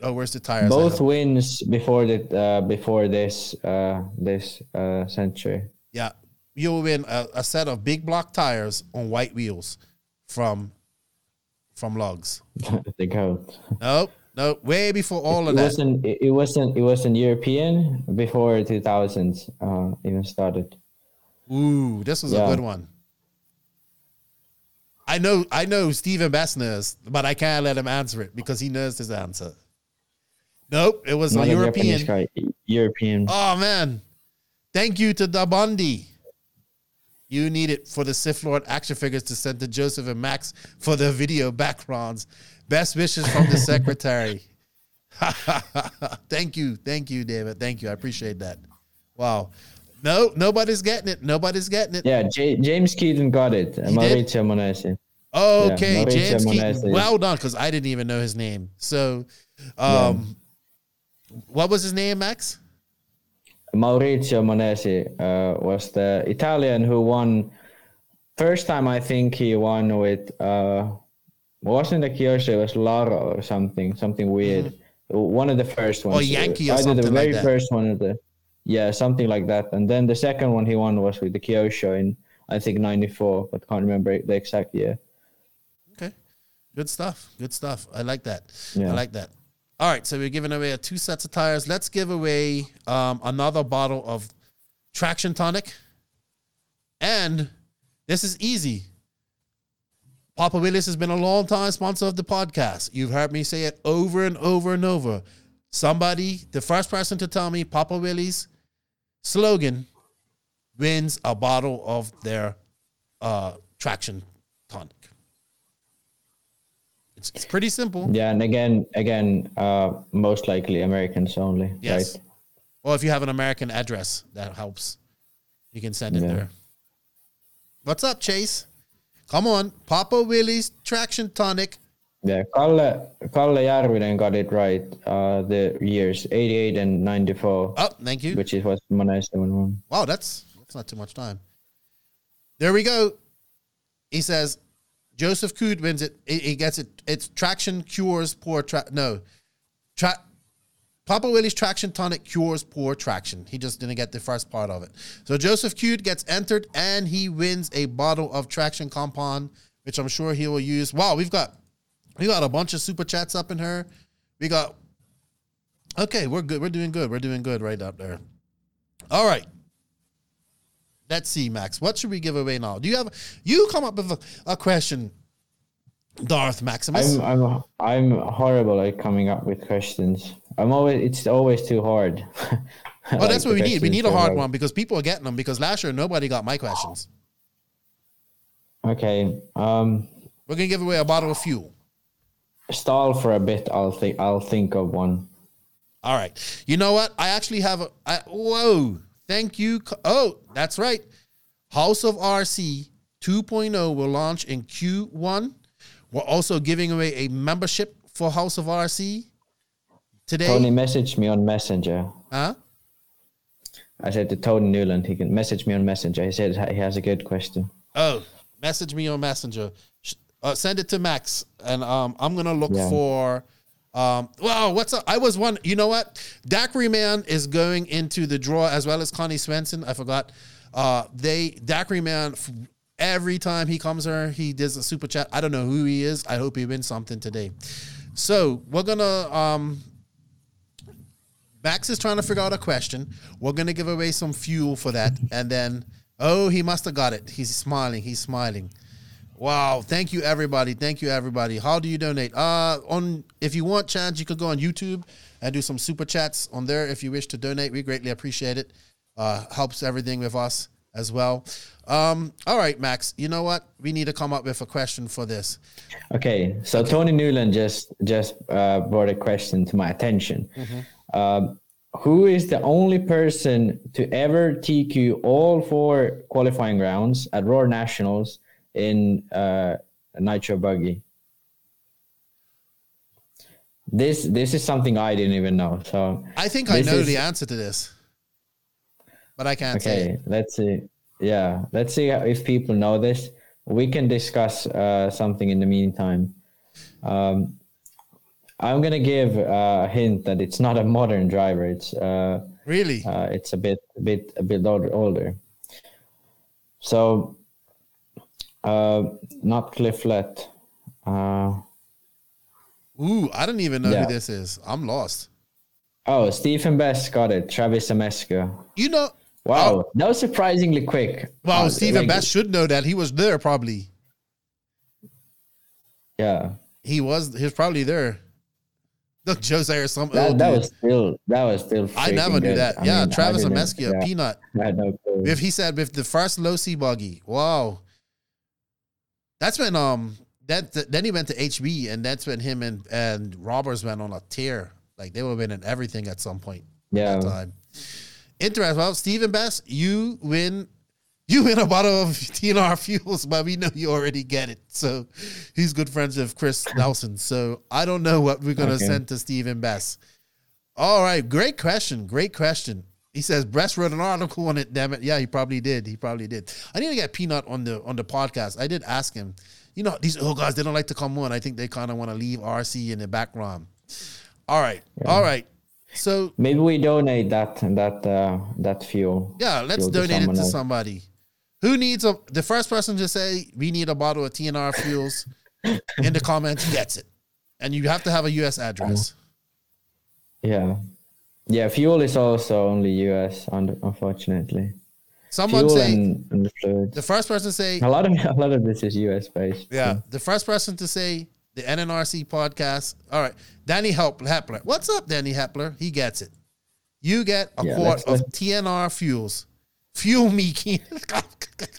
Oh, where's the tires? Both wins before the uh, before this uh, this uh, century. Yeah, you'll win a, a, set of big block tires on white wheels from from Lugz. the goat. Nope, nope. Way before all it, of that. Wasn't, it wasn't. It wasn't European before two thousands uh, even started. Ooh, this was yeah. a good one. I know, I know Stephen Bass knows, but I can't let him answer it because he knows his answer. Nope, it was Not a European. Guy, European. Oh man, thank you to Dabondi. You need it for the Sith Lord action figures to send to Joseph and Max for the video backgrounds. Best wishes from the secretary. thank you, thank you, David. Thank you. I appreciate that. Wow. No, nobody's getting it. Nobody's getting it. Yeah, J- James Keaton got it. Maurizio Monesi. Okay, yeah, James Keaton. Well done, because I didn't even know his name. So, um, what was his name, Max? Maurizio Monesi uh, was the Italian who won. First time I think he won with uh, wasn't the Kyosho, it was Laro or something, something weird. Mm-hmm. One of the first ones. Or Yankee or Either the very like first one of the yeah, something like that. And then the second one he won was with the Kyosho in I think '94, but can't remember the exact year. Okay, good stuff. Good stuff. I like that. Yeah. I like that. All right, so we're giving away two sets of tires. Let's give away um, another bottle of Traxion Tonic. And this is easy. Papa Willys has been a long time sponsor of the podcast. You've heard me say it over and over and over. Somebody, the first person to tell me Papa Willys slogan wins a bottle of their uh, Traction. It's, it's pretty simple. Yeah, and again, again, uh, most likely Americans only. Yes. Right? Well, if you have an American address, that helps. You can send it yeah. there. What's up, Chase? Come on, Papa Willys Traxion Tonic. Yeah, Kalle, Kalle Järvinen got it right. Uh, the years 88 and 94. Oh, thank you. Which is what Monesi one. Wow, that's that's not too much time. There we go. He says, Joseph Cood wins it. He gets it. It's traction cures poor tra- no. Tra- Papa Willys Traxion tonic cures poor traction. He just didn't get the first part of it. So Joseph Cood gets entered and he wins a bottle of traction compound, which I'm sure he will use. Wow, we've got we got a bunch of super chats up in here. We got Okay, we're good. We're doing good. We're doing good right up there. All right. Let's see, Max. What should we give away now? Do you have you come up with a, a question, Darth Maximus? I'm, I'm I'm horrible at coming up with questions. I'm always it's always too hard. well, like that's what we need. We need a hard, one because people are getting them. Because last year nobody got my questions. Okay. Um, We're gonna give away a bottle of fuel. Stall for a bit. I'll think. I'll think of one. All right. You know what? I actually have a. I, whoa. Thank you. Oh, that's right. House of RC 2.0 will launch in Q1. We're also giving away a membership for House of RC today. Tony messaged me on Messenger. Huh? I said to Tony Newland, he can message me on Messenger. He said he has a good question. Oh, message me on Messenger. Uh, send it to Max, and um, I'm gonna look yeah. for um, wow, what's up? I was one. You know what? Daiquiri Man is going into the draw as well as Connie Swenson. I forgot. Uh, they Daiquiri Man. Every time he comes here, he does a super chat. I don't know who he is. I hope he wins something today. So we're gonna um Max is trying to figure out a question. We're gonna give away some fuel for that, and then oh, he must have got it. He's smiling. He's smiling. Wow! Thank you, everybody. Thank you, everybody. How do you donate? Uh, on if you want, chance, you could go on YouTube and do some super chats on there if you wish to donate. We greatly appreciate it. Uh, helps everything with us as well. Um, all right, Max. You know what? We need to come up with a question for this. Okay, so. Tony Newland just just uh, brought a question to my attention. Mm-hmm. Um, who is the only person to ever TQ all four qualifying rounds at Roar Nationals in uh, Nitro Buggy? This this is something I didn't even know. So I think I know is, the answer to this, but I can't okay, say. Okay, let's see. Yeah, let's see if people know this. We can discuss uh, something in the meantime. Um, I'm gonna give a hint that it's not a modern driver. It's uh, really uh, it's a bit a bit a bit older. So, uh, not Clifflet. Uh, Ooh, I don't even know yeah. who this is. I'm lost. Oh, Stephen Best got it. Travis Amezcua. You know. Wow, oh. that was surprisingly quick. Wow, uh, Stephen like, Best should know that. He was there probably. Yeah. He was. He was probably there. Look, Jose or some. That, that was still. That was still. I never knew good. that. I yeah, mean, Travis Amezcua, yeah. peanut. No if he said with the first low C buggy, wow. That's when um that, then he went to HB, and that's when him and and Roberts went on a tear. Like they were winning everything at some point. Yeah. time. Interesting. Well, Stephen Bass, you win. You win a bottle of TNR fuels, but we know you already get it. So he's good friends with Chris Nelson. So I don't know what we're gonna okay. send to Stephen Bass. All right, great question. Great question. He says Bress wrote an article on it. Damn it, yeah, he probably did. He probably did. I need to get Peanut on the on the podcast. I did ask him you know, these old guys, they don't like to come on. I think they kind of want to leave RC in the background. All right. Yeah. All right. So maybe we donate that that uh, that fuel. Yeah, let's fuel donate to it to else. somebody. Who needs a the first person to say we need a bottle of TNR fuels in the comments gets it. And you have to have a US address. Yeah. Yeah, fuel is also only US unfortunately. Someone Fuel say and, and the, fluids. the first person to say a lot of a lot of this is US based. Yeah, so. the first person to say the NNRC podcast. All right, Danny Hepler. What's up, Danny Hepler? He gets it. You get a yeah, quart of TNR fuels. Fuel me,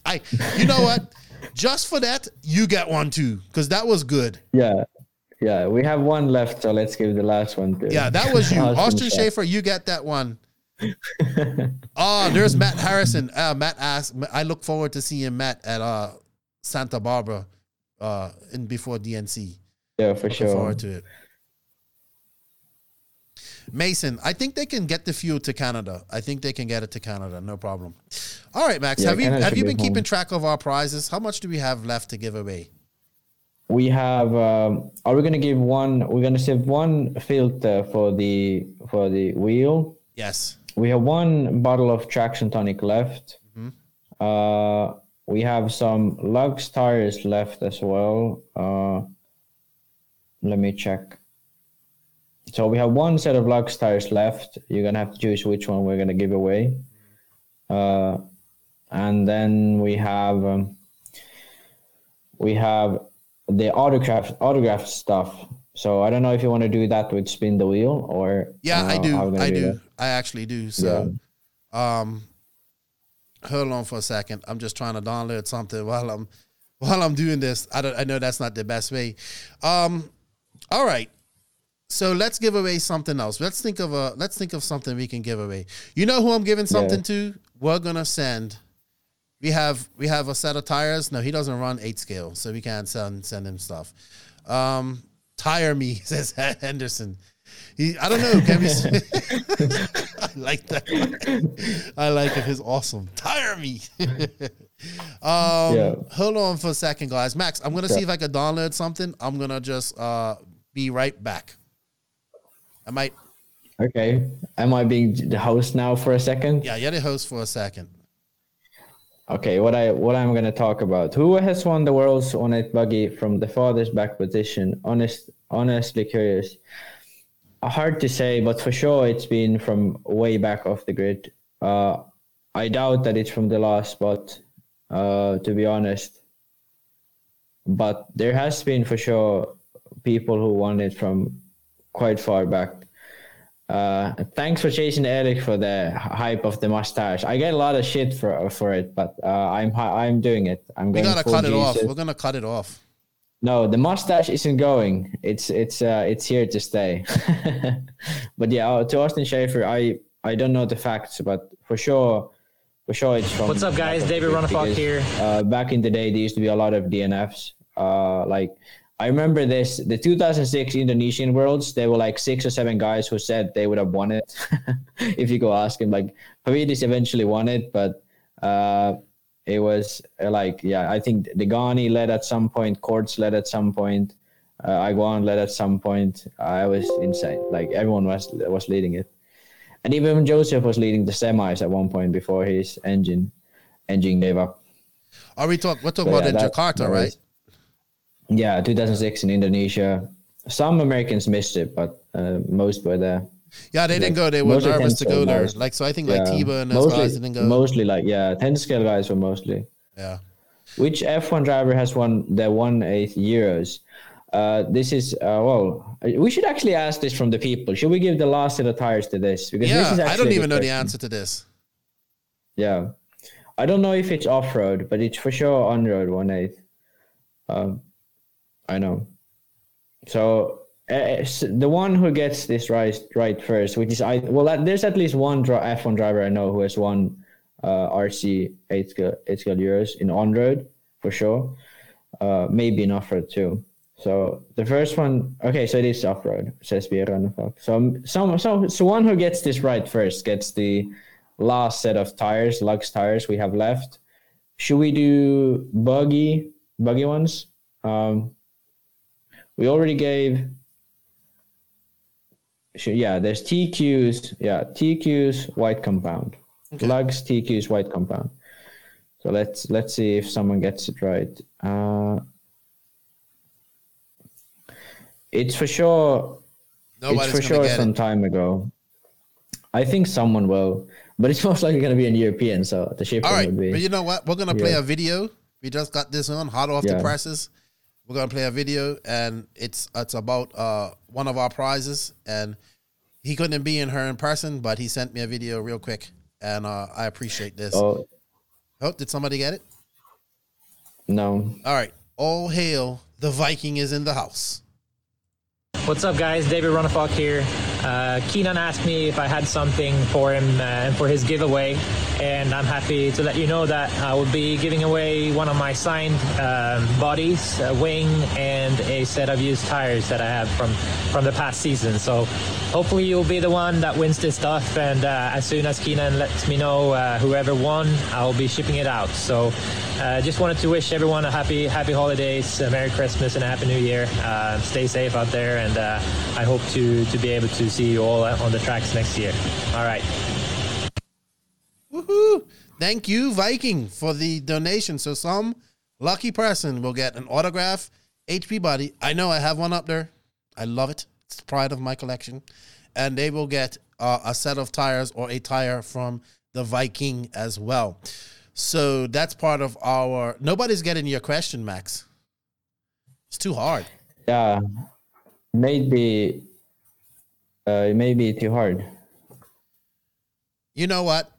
I. You know what? Just for that, you get one too, because that was good. Yeah. Yeah, we have one left, so let's give the last one to. Yeah, that was you, Austin Schaefer. You get that one oh, there's Matt Harrison. Uh, Matt asked. I look forward to seeing Matt at uh, Santa Barbara uh, in before DNC. Yeah, for Looking sure. Forward to it. Mason, I think they can get the fuel to Canada. I think they can get it to Canada, no problem. All right, Max. Yeah, have Canada you have you been keeping track of our prizes? How much do we have left to give away? We have. Um, are we going to give one? We're going to save one filter for the for the wheel. Yes we have one bottle of Traxion tonic left. Mm-hmm. Uh, we have some Lugz tires left as well. Uh, let me check. So we have one set of Lugz tires left. You're gonna have to choose which one we're gonna give away. Uh, and then we have um, we have the autograph autograph stuff. So I don't know if you want to do that with spin the wheel or yeah, I do. I do. That. I actually do. So, yeah. um, hold on for a second. I'm just trying to download something while I'm while I'm doing this. I don't. I know that's not the best way. Um, all right. So let's give away something else. Let's think of a. Let's think of something we can give away. You know who I'm giving something yeah. to? We're gonna send. We have we have a set of tires. No, he doesn't run eight scale, so we can't send send him stuff. Um, tire me says Henderson. He, I don't know. Can we? I like that. I like it. He's awesome. Tire me. um, yeah. Hold on for a second, guys. Max, I'm gonna yeah. see if I can download something. I'm gonna just uh, be right back. I might. Okay. Am I being the host now for a second? Yeah, you're the host for a second. Okay, what I what I'm gonna talk about. Who has won the world's on it buggy from the farthest back position? Honest, honestly curious. Hard to say, but for sure it's been from way back off the grid. Uh, I doubt that it's from the last spot. Uh, to be honest, but there has been for sure people who won it from quite far back. Uh, thanks for chasing Eric for the hype of the mustache. I get a lot of shit for for it, but uh, I'm I'm doing it. I'm going. We gotta cut it Jesus. off. We're gonna cut it off. No, the mustache isn't going. It's it's uh, it's here to stay. but yeah, uh, to Austin Schaefer, I I don't know the facts, but for sure, for sure it's from. What's up, guys? David Ronnefalk here. Uh, back in the day, there used to be a lot of DNFs. Uh, like I remember this the 2006 Indonesian Worlds. There were like six or seven guys who said they would have won it. if you go ask him, like Pavidis eventually won it, but uh, it was uh, like yeah, I think Degani led at some point, Courts led at some point, uh, Aguan led at some point. I was insane. Like everyone was was leading it, and even Joseph was leading the semis at one point before his engine engine gave up. Are we talk? We're talking so, about yeah, in Jakarta, right? Yeah, 2006 in Indonesia. Some Americans missed it, but uh, most were there. Yeah, they didn't go. They were nervous to go there. Most. Like so, I think yeah. like Tiba and those mostly, guys didn't go. Mostly like yeah, ten scale guys were mostly. Yeah. Which F1 driver has won the one eighth Euros? Uh, this is uh, well, we should actually ask this from the people. Should we give the last set of tires to this? Because yeah, this I don't even know the answer to this. Yeah, I don't know if it's off road, but it's for sure on road one eighth. Um, I know. So uh, the one who gets this right right first, which is I well, there's at least one F1 driver I know who has won uh, RC eight eight Euros in on road for sure. Uh, maybe in off road too. So the first one, okay, so it is off road, says Björn. So um, some so so one who gets this right first gets the last set of tires, Lugz tires we have left. Should we do buggy buggy ones? Um, we already gave yeah there's tqs yeah tqs white compound. Okay. Lugz tqs white compound. So let's let's see if someone gets it right. Uh it's for sure Nobody's it's for sure some it. time ago. I think someone will but it's most likely going to be in european so the shipping all right be, but you know what? We're going to play a video. We just got this on hot off yeah. the presses we're gonna play a video, and it's it's about uh, one of our prizes, and he couldn't be in her in person, but he sent me a video real quick, and uh, I appreciate this. Oh. oh, did somebody get it? No. All right. All hail, the Viking is in the house. What's up, guys? David Ronnefalk here. Uh, Keenan asked me if I had something for him uh, for his giveaway, and I'm happy to let you know that I will be giving away one of my signed um, bodies, a wing, and a set of used tires that I have from from the past season. So hopefully you'll be the one that wins this stuff. And uh, as soon as Keenan lets me know uh, whoever won, I'll be shipping it out. So uh, just wanted to wish everyone a happy happy holidays, a Merry Christmas, and a Happy New Year. Uh, stay safe out there, and I hope to to be able to see you all on the tracks next year. All right. Woohoo! Thank you, Viking, for the donation. So some lucky person will get an autograph HP body. I know I have one up there. I love it. It's pride of my collection. And they will get uh, a set of tires or a tire from the Viking as well. So that's part of our. Nobody's getting your question, Max. It's too hard. Yeah, maybe uh, it may be too hard. You know what?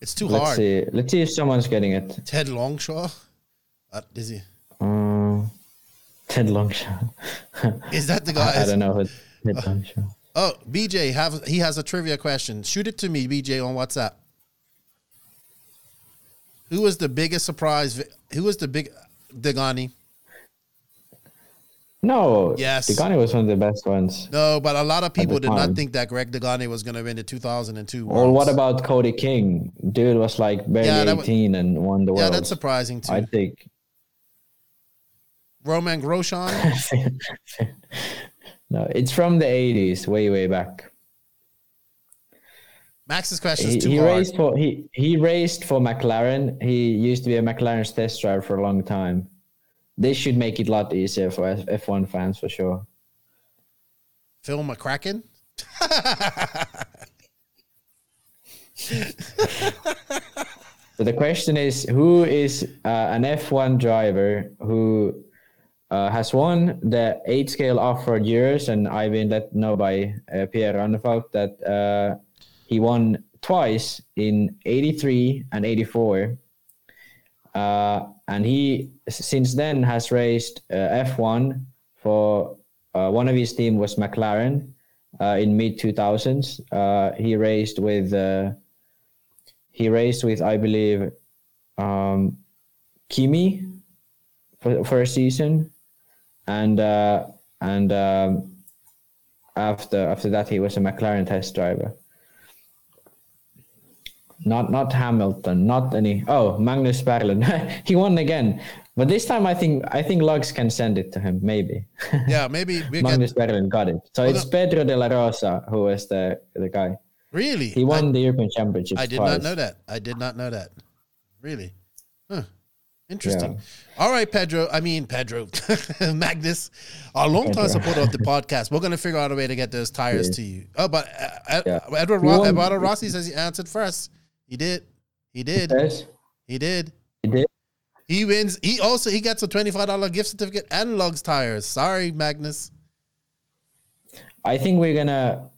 It's too Let's hard. See. Let's see if someone's getting it. Ted Longshaw? Uh, is he? Uh, Ted Longshaw. is that the guy? I, I don't know. Ted uh, Longshaw. Oh, BJ, have he has a trivia question. Shoot it to me, BJ, on WhatsApp. Who was the biggest surprise? Who was the big Degani? No. Yes. Degani was one of the best ones. No, but a lot of people did not think that Greg Degani was going to win the 2002 Worlds. Or what about Cody King? Dude was like barely yeah, 18 was, and won the world. Yeah, that's surprising too. I think. Roman Grosjean? no, it's from the 80s, way, way back. Max's question he, is too he hard. raced for he he raced for McLaren. He used to be a McLaren's test driver for a long time. This should make it a lot easier for F1 fans for sure. Phil McCracken. so the question is, who is uh, an F1 driver who uh, has won the eight scale off-road years, and I've been let know by uh, Pierre Ronnefalk that uh, he won twice in 83 and 84. Uh, and he since then has raced uh, F1 for uh, one of his team was McLaren in mid 2000s. he raced with he raced with I believe um, Kimi for, for a season and uh, and um, after after that he was a McLaren test driver. Not not Hamilton, not any. Oh, Magnus Berlin, he won again, but this time I think I think Lugz can send it to him. Maybe. Yeah, maybe Magnus get... Berlin got it. So well, it's Pedro de la Rosa who was the the guy. Really? He won I, the European Championship. I did twice. not know that. I did not know that. Really? Huh. Interesting. Yeah. All right, Pedro. I mean, Pedro, Magnus, a long-time supporter of the podcast. We're going to figure out a way to get those tires yeah. to you. Oh, but uh, yeah. Edward Ro- Eduardo Rossi says he answered first. He did. He did. He, he did. He did. He wins. He also he gets a twenty-five dollar gift certificate and Lugz tires. Sorry, Magnus. I think we're gonna.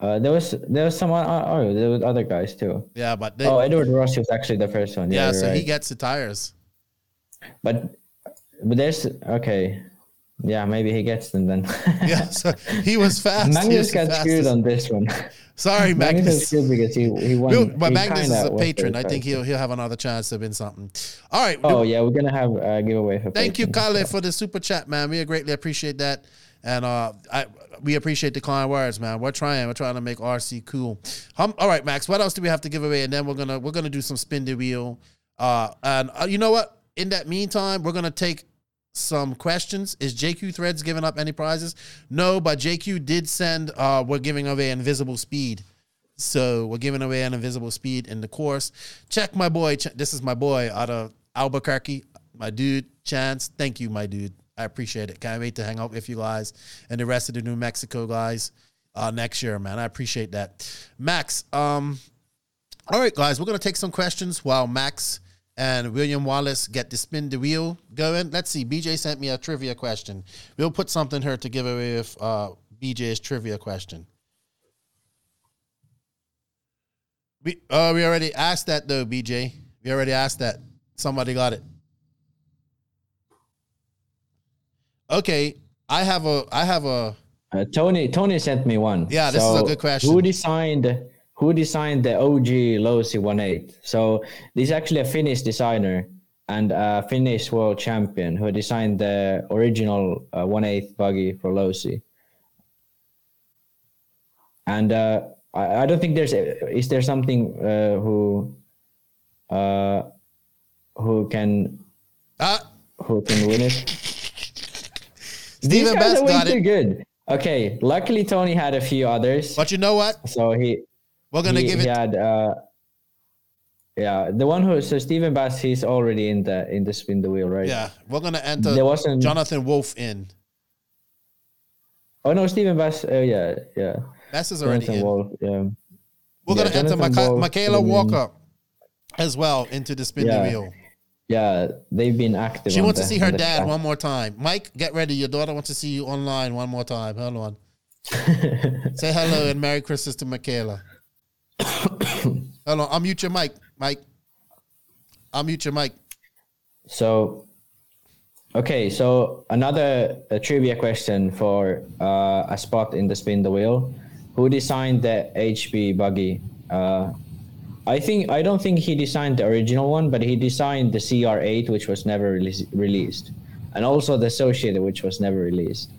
Uh, there was there was someone. Uh, oh, there was other guys too. Yeah, but they, oh, Edward Rossi was actually the first one. Yeah, yeah so right. he gets the tires. But but there's okay. Yeah, maybe he gets them then. yeah, so he was fast. Magnus got screwed on this one. Sorry, Magnus. Magnus is because he he won. We'll, but Magnus is a patron. I think he'll he'll have another chance to win something. All right. Oh yeah, we're gonna have a giveaway for. Thank you, Kalle, for the super chat, man. We greatly appreciate that, and uh, I we appreciate the kind words, man. We're trying. We're trying to make RC cool. Um, all right, Max. What else do we have to give away? And then we're gonna we're gonna do some spin the wheel. Uh, and uh, you know what? In that meantime, we're gonna take some questions. Is JQ Threads giving up any prizes? No, but JQ did send. Uh, we're giving away invisible speed. So we're giving away an invisible speed in the course. Check my boy. This is my boy out of Albuquerque. My dude, Chance. Thank you, my dude. I appreciate it. Can't wait to hang out with you guys and the rest of the New Mexico guys uh, next year, man. I appreciate that. Max, um, all right, guys, we're gonna take some questions while Max and William Wallace get to spin the wheel going. Let's see. BJ sent me a trivia question. We'll put something here to give away with uh, BJ's trivia question. We uh, we already asked that though, BJ. We already asked that. Somebody got it. Okay, I have a I have a uh, Tony Tony sent me one. Yeah, this so is a good question. Who designed who designed the OG Losi 18? So this is actually a Finnish designer and a Finnish world champion who designed the original uh, 18 buggy for Losi. And uh, I, I, don't think there's is there something uh, who uh, who can uh, who can win it. Stephen Best got it. Good. Okay. Luckily, Tony had a few others. But you know what? So he we're gonna he, give it. Had, uh, yeah, the one who so Stephen Bass, he's already in the in the spin the wheel, right? Yeah, we're gonna enter. There wasn't Jonathan Wolf in. Oh no, Stephen Bass. Oh yeah, yeah. Bass is already Jonathan in. Wolf, yeah. We're yeah, gonna Jonathan enter Wolf, Michaela Walker as well into the spin yeah. the wheel. Yeah, they've been active. She wants the, to see her dad track. one more time. Mike, get ready. Your daughter wants to see you online one more time. Hold on. Say hello and Merry Christmas to Michaela. Hold on. I'll mute your mic, Mike. I'll mute your mic. So, okay. So another trivia question for uh, a spot in the spin the wheel. Who designed the HB buggy? Uh, I think I don't think he designed the original one, but he designed the CR8, which was never release, released, and also the Associated, which was never released.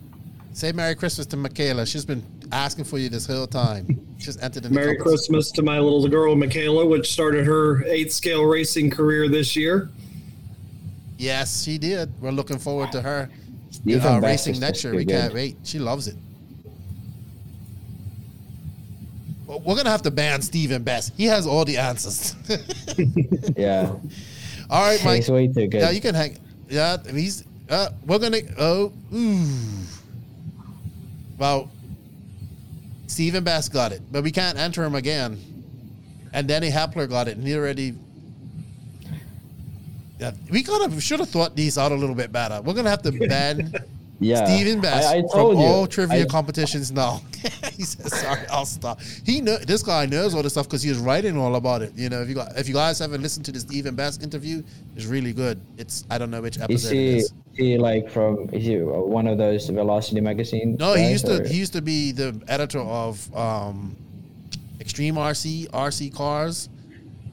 Say Merry Christmas to Michaela. She's been asking for you this whole time. She's entered in. Merry Christmas to my little girl Michaela, which started her eighth scale racing career this year. Yes, she did. We're looking forward to her uh, racing next year. We can't wait. She loves it. we're gonna have to ban Stephen Best. He has all the answers. yeah. All right, Mike. He's way too good. Yeah, you can hang. Yeah, he's. Uh, we're gonna. Oh, ooh. Well, Stephen Best got it, but we can't enter him again. And Danny Hepler got it, and he already. Yeah, we kind of should have thought these out a little bit better. We're gonna have to ban yeah. Stephen Best I, I from you. all trivia I, competitions now. he says, "Sorry, I'll stop." He know this guy knows all this stuff because he was writing all about it. You know, if you got, if you guys haven't listened to the Stephen Best interview, it's really good. It's I don't know which episode is he, it is. He like from is he one of those Velocity magazine? No, he used or? to he used to be the editor of um, Extreme RC RC Cars.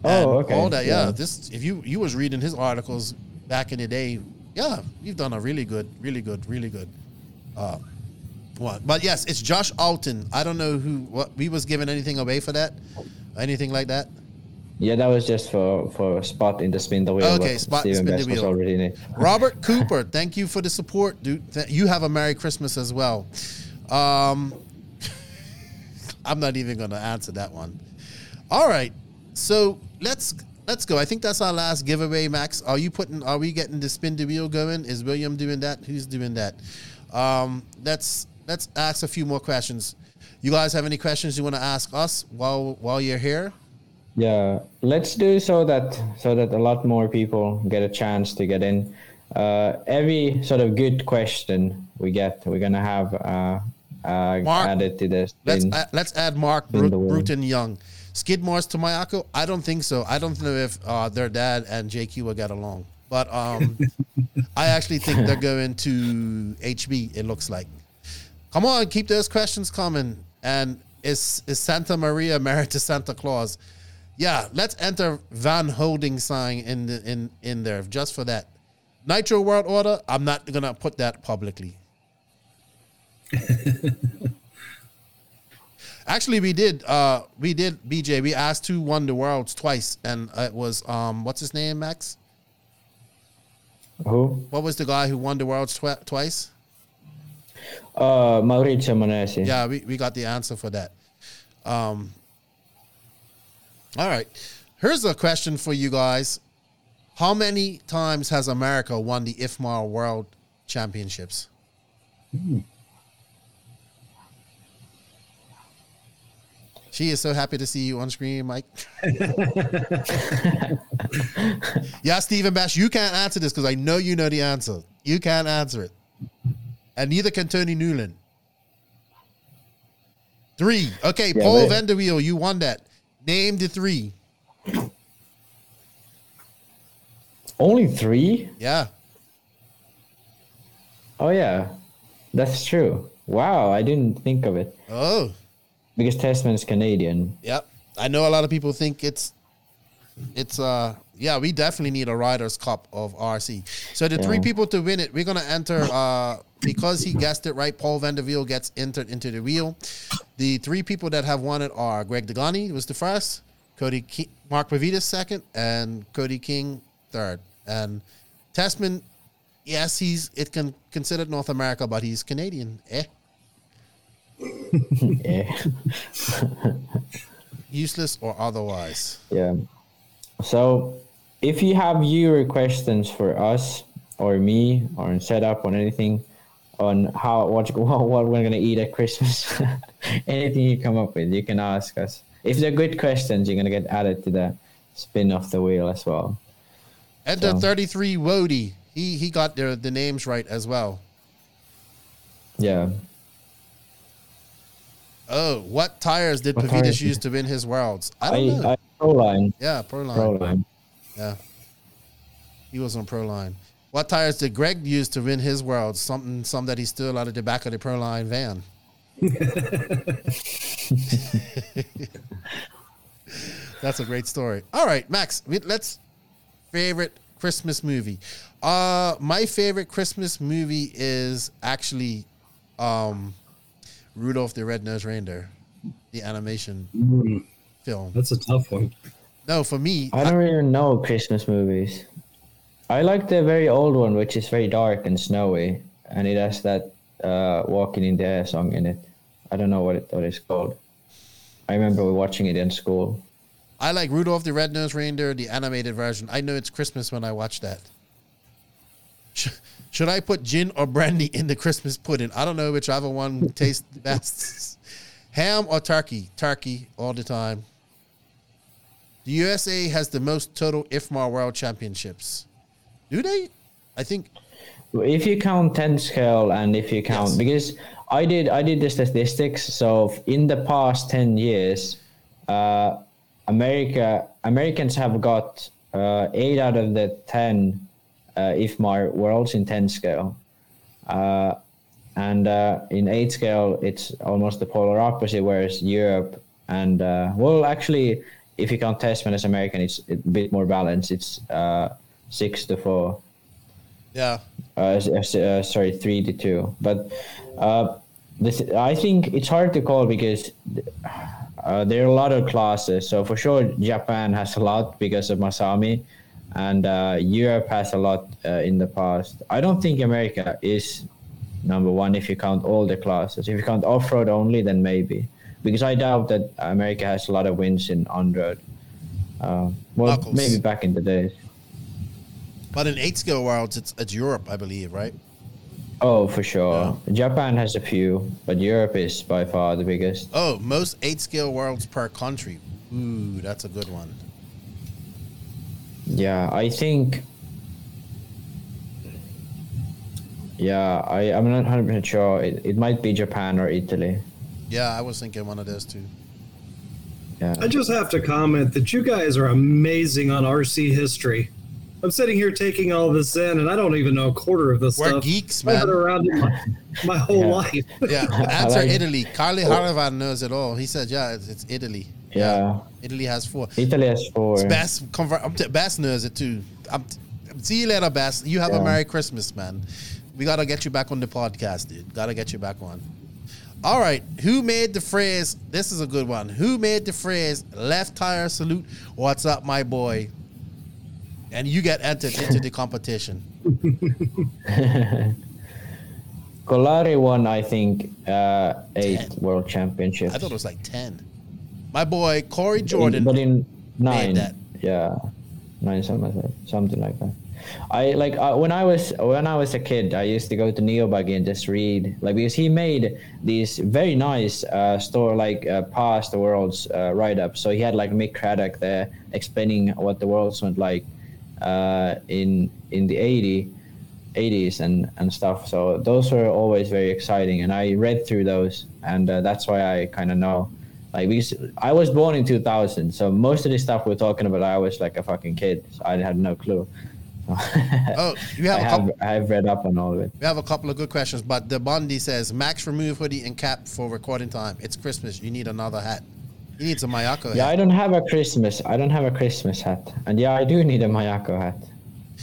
Oh, okay. All that, yeah. yeah. This if you you was reading his articles back in the day yeah, you've done a really good, really good, really good uh, one. But yes, it's Josh Alton. I don't know who what we was giving anything away for that, anything like that. Yeah, that was just for for a spot in the spin the wheel. Okay, spot Stephen spin the wheel. Already in it. Robert Cooper, thank you for the support, dude. You have a Merry Christmas as well. Um, I'm not even going to answer that one. All right, so let's let's go. I think that's our last giveaway, Max. Are you putting? Are we getting the spin the wheel going? Is William doing that? Who's doing that? Um, let's let's ask a few more questions. You guys have any questions you want to ask us while while you're here? Yeah, let's do so that so that a lot more people get a chance to get in. Uh, every sort of good question we get, we're gonna have uh, uh, Mark, added to this. Let's uh, let's add Mark Bruton Young. Skidmore's to Mayako? I don't think so. I don't know if uh, their dad and JQ will get along. But um, I actually think they're going to HB, it looks like. Come on, keep those questions coming. And is, is Santa Maria married to Santa Claus? Yeah, let's enter Van Holding sign in the, in in there just for that. Nitro World Order. I'm not gonna put that publicly. Actually, we did. Uh, we did. BJ. We asked who won the worlds twice, and it was um, what's his name, Max? Who? What was the guy who won the worlds tw- twice? Uh, Maurizio Monesi. Yeah, we, we got the answer for that. Um. All right. Here's a question for you guys. How many times has America won the IFMAR World Championships? Hmm. She is so happy to see you on screen, Mike. yeah, Stephen Bash, you can't answer this because I know you know the answer. You can't answer it. And neither can Tony Newland. Three. Okay, yeah, Paul Vanderweel, you won that. Name the three. Only three? Yeah. Oh yeah. That's true. Wow, I didn't think of it. Oh because Tessmann's Canadian. Yep, I know a lot of people think it's it's uh yeah we definitely need a riders cup of rc so the yeah. three people to win it we're gonna enter uh because he guessed it right paul vanderveel gets entered into the wheel. The three people that have won it are greg degani was the first cody king, mark Pavidis second and cody king third. And tessmann yes he's it can considered north america but he's canadian eh yeah. Useless or otherwise. Yeah. So if you have your questions for us or me or setup on anything on how what what we're gonna eat at Christmas, anything you come up with, you can ask us. If they're good questions, you're gonna get added to the spin off the wheel as well. And so. the 33 Wody, he he got the the names right as well. Yeah. Oh, what tires did Pavidis use to win his worlds? I don't I, know. I, Proline. Yeah, Proline. Proline. Yeah. He was on Proline. What tires did Greg use to win his worlds? Something, some that he stole out of the back of the Proline van. That's a great story. All right, Max. Let's favorite Christmas movie. Uh, my favorite Christmas movie is actually, um, Rudolph the Red-Nosed Reindeer, the animation mm. film. That's a tough one. No, for me, I don't I, even know Christmas movies. I like the very old one, which is very dark and snowy, and it has that uh, "Walking in the Air" song in it. I don't know what it what it's called. I remember watching it in school. I like Rudolph the Red-Nosed Reindeer, the animated version. I know it's Christmas when I watch that. Should I put gin or brandy in the Christmas pudding? I don't know which whichever one tastes best. Ham or turkey? Turkey all the time. The USA has the most total IFMAR World Championships. Do they? I think. If you count ten scale and if you count yes. because I did I did the statistics. So in the past ten years, uh, America Americans have got uh, eight out of the ten uh, IFMAR worlds in ten scale. Uh, and uh, in eight scale, it's almost the polar opposite. Whereas Europe and uh, well, actually, if you count Tessmann as American, it's a bit more balanced. It's uh, six to four. Yeah. Uh, sorry, three to two. But uh, this, I think it's hard to call because uh, there are a lot of classes. So for sure, Japan has a lot because of Masami, and uh, Europe has a lot uh, in the past. I don't think America is number one if you count all the classes. If you count off road only, then maybe because I doubt that America has a lot of wins in on road. Uh, well, Knuckles. maybe back in the days. But in eight scale worlds, it's it's Europe, I believe, right? Oh, for sure. Yeah. Japan has a few, but Europe is by far the biggest. Oh, most eight scale worlds per country. Ooh, that's a good one. Yeah, I think. Yeah, I, I'm not 100% sure. It, it might be Japan or Italy. Yeah, I was thinking one of those too. Yeah. I just have to comment that you guys are amazing on RC history. I'm sitting here taking all this in, and I don't even know a quarter of this We're stuff. geeks, man. I've been around my, my whole yeah. life. yeah, answer like, Italy. Carly oh. Haravan knows it all. He said, "Yeah, it's, it's Italy." Yeah. Italy has four. Italy has four. Bass convert. I'm t- Bass knows it too. I'm t- see you later, Bass. You have yeah. a Merry Christmas, man. We gotta get you back on the podcast, dude. Gotta get you back on. All right, who made the phrase? This is a good one. Who made the phrase "left tire salute"? What's up, my boy? And you get entered into the competition. Kolari won, I think, uh, eight ten. world championships. I thought it was like ten. My boy Corey Jordan, but in nine, yeah, nine something like that. Something like that. I like uh, when I was when I was a kid, I used to go to Neobuggy and just read like because he made these very nice uh, store like uh, past the worlds uh, write up. So he had like Mick Craddock there explaining what the worlds went like uh, in in the 80, 80s and and stuff. So those were always very exciting, and I read through those, and uh, that's why I kind of know. Like because I was born in 2000, so most of the stuff we're talking about, I was like a fucking kid. So I had no clue. oh, you have, I, have couple, I have read up on all of it. We have a couple of good questions, but the Bondi says Max remove hoodie and cap for recording time. It's Christmas. You need another hat. You need some Mayako. Hat. Yeah, hat. I don't have a Christmas. I don't have a Christmas hat, and yeah, I do need a Mayako hat.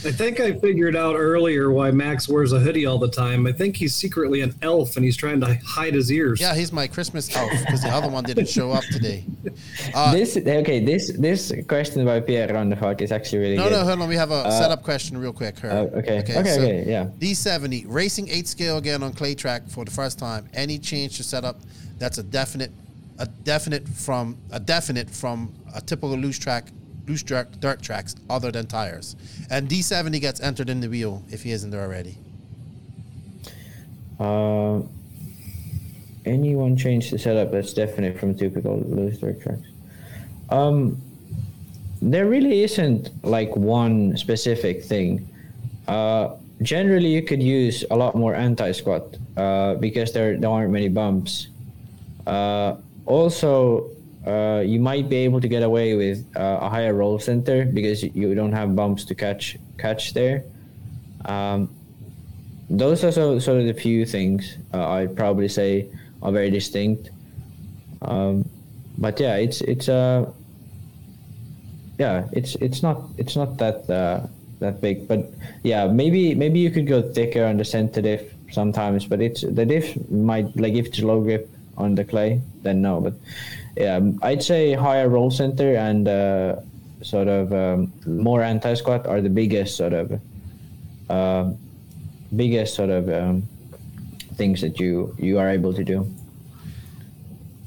I think I figured out earlier why Max wears a hoodie all the time. I think he's secretly an elf and he's trying to hide his ears. Yeah, he's my Christmas elf because the other one didn't show up today. Uh, this okay. This this question by Pierre on the fuck is actually really no, good. No, hold on. We have a uh, setup question real quick. Uh, okay. Okay. Okay, so okay. Yeah. D70 racing eight scale again on clay track for the first time. Any change to setup? That's a definite, a definite from a definite from a typical loose track loose dirt, dirt tracks other than tires. And D70 gets entered in the wheel if he isn't there already. Uh, anyone change the setup that's definite from typical loose dirt tracks? Um, there really isn't like one specific thing. Uh, generally, you could use a lot more anti-squat uh, because there, there aren't many bumps. Uh, also, uh, you might be able to get away with uh, a higher roll center because you don't have bumps to catch catch there. Um, those are so, sort of the few things uh, I'd probably say are very distinct. Um, but yeah, it's it's uh yeah it's it's not it's not that uh, that big. But yeah, maybe maybe you could go thicker on the center diff sometimes, but it's the diff might like if it's low grip on the clay, then no. But yeah, I'd say higher roll center and uh, sort of um, more anti squat are the biggest sort of uh, biggest sort of um, things that you you are able to do.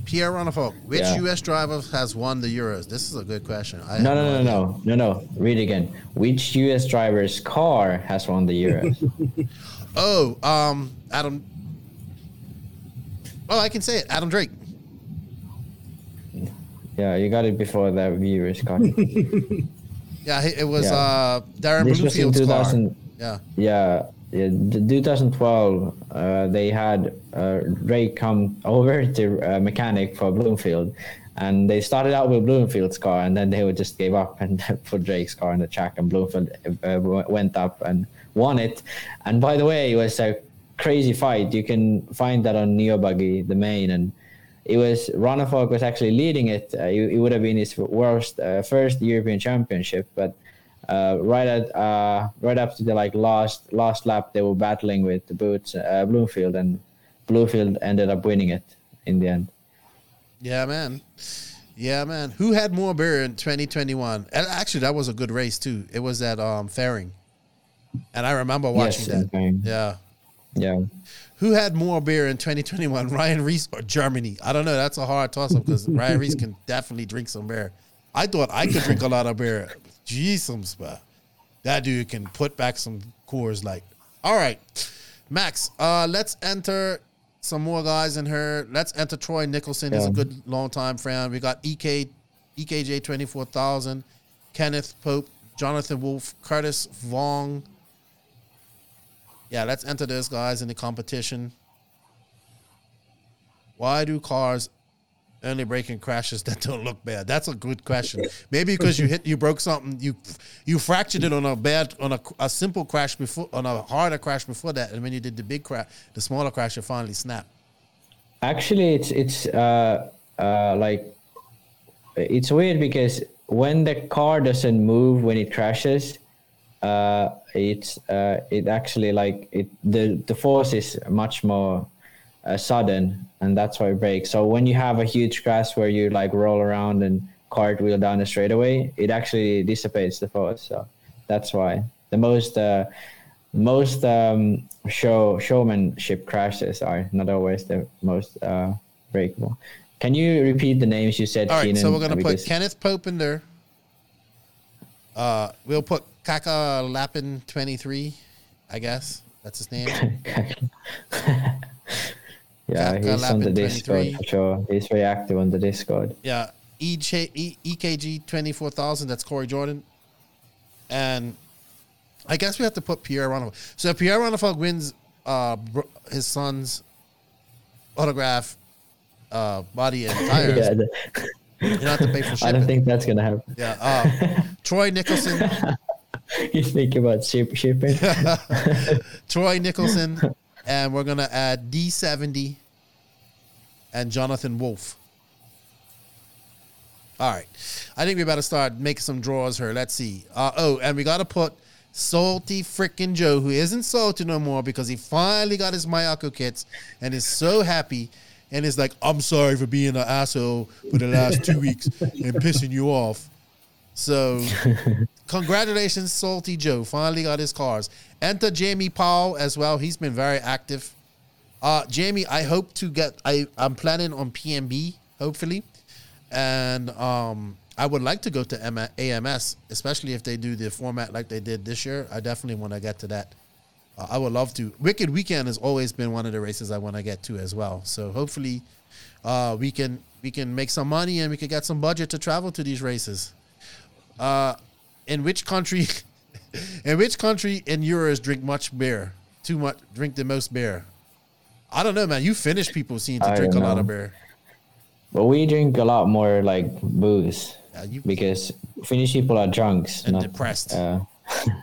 Pierre Ronnefalk, which yeah. U.S. driver has won the Euros? This is a good question. I no, no, no, no, no, no. Read again. Which U.S. driver's car has won the Euros? oh, um, Adam. Oh, I can say it. Adam Drake. Yeah, you got it before the viewers got it. yeah, it was yeah. uh, Darren this Bloomfield's car. Yeah. Yeah. Yeah, 2012, uh, they had uh, Ray come over to uh, mechanic for Bloomfield, and they started out with Bloomfield's car, and then they would just gave up and put Drake's car in the track, and Bloomfield uh, went up and won it. And by the way, it was a crazy fight. You can find that on Neo Buggy, the main, and it was Ronnefalk was actually leading it. Uh, it, it, would have been his worst uh, first European Championship, but uh, right at uh, right up to the like last last lap, they were battling with the boots uh, Bloomfield, and Bloomfield ended up winning it in the end. Yeah, man. Yeah, man. Who had more beer in 2021? Actually, that was a good race too. It was at um, Fehring, and I remember watching yes, that. Yeah. Yeah. Who had more beer in 2021, Ryan Reese or Germany? I don't know. That's a hard toss up because Ryan Reese can definitely drink some beer. I thought I could drink a lot of beer. Jesus, but that dude can put back some Coors Light. All right, Max. Uh, let's enter some more guys in here. Let's enter Troy Nicholson. Yeah. He's a good long time friend. We got EK, EKJ twenty four thousand, Kenneth Pope, Jonathan Wolf, Curtis Vong. Yeah, let's enter those guys in the competition. Why do cars only breaking crashes that don't look bad? That's a good question. Maybe because you hit, you broke something, you you fractured it on a bad, on a, a simple crash before, on a harder crash before that, and when you did the big crash, the smaller crash, it finally snapped. Actually, it's it's uh, uh, like it's weird because when the car doesn't move when it crashes, uh, it's uh, it actually like it the the force is much more uh, sudden, and that's why it breaks. So when you have a huge crash where you like roll around and cartwheel down the straightaway, it actually dissipates the force. So that's why the most uh, most um, show showmanship crashes are not always the most uh, breakable. Can you repeat the names you said? All right, Keenan? so we're gonna put Kenneth Pope in there. Uh, we'll put Kaka Lapin twenty three, I guess that's his name. Yeah, he's on the Discord for sure. He's very active on the Discord. Yeah, EKG twenty four thousand. That's Corey Jordan, and I guess we have to put Pierre Ronnefalk. So if Pierre Ronnefalk wins uh, his son's autograph, uh, body and tires. yeah, you don't have to pay for shipping. I don't think that's gonna happen. Yeah, uh, Troy Nicholson. you think about ship, shipping? Troy Nicholson, and we're gonna add D70 and Jonathan Wolf. All right, I think we better start making some draws here. Let's see. Uh, oh, and we gotta put Salty freaking Joe, who isn't salty no more because he finally got his Mayako kits and is so happy and is like, I'm sorry for being an asshole for the last two weeks and pissing you off. So, congratulations, Salty Joe. Finally got his cars. Enter Jamie Powell as well. He's been very active. Uh, Jamie, I hope to get. I I'm planning on PMB hopefully, and um, I would like to go to M- AMS, especially if they do the format like they did this year. I definitely want to get to that. Uh, I would love to. Wicked Weekend has always been one of the races I want to get to as well. So hopefully, uh, we can we can make some money and we can get some budget to travel to these races. Uh, in which country? in which country in Euros drink much beer? Too much drink the most beer. I don't know, man. You Finnish people seem to I drink a lot of beer. But we drink a lot more like booze yeah, you, because Finnish people are drunks and not, depressed. Uh,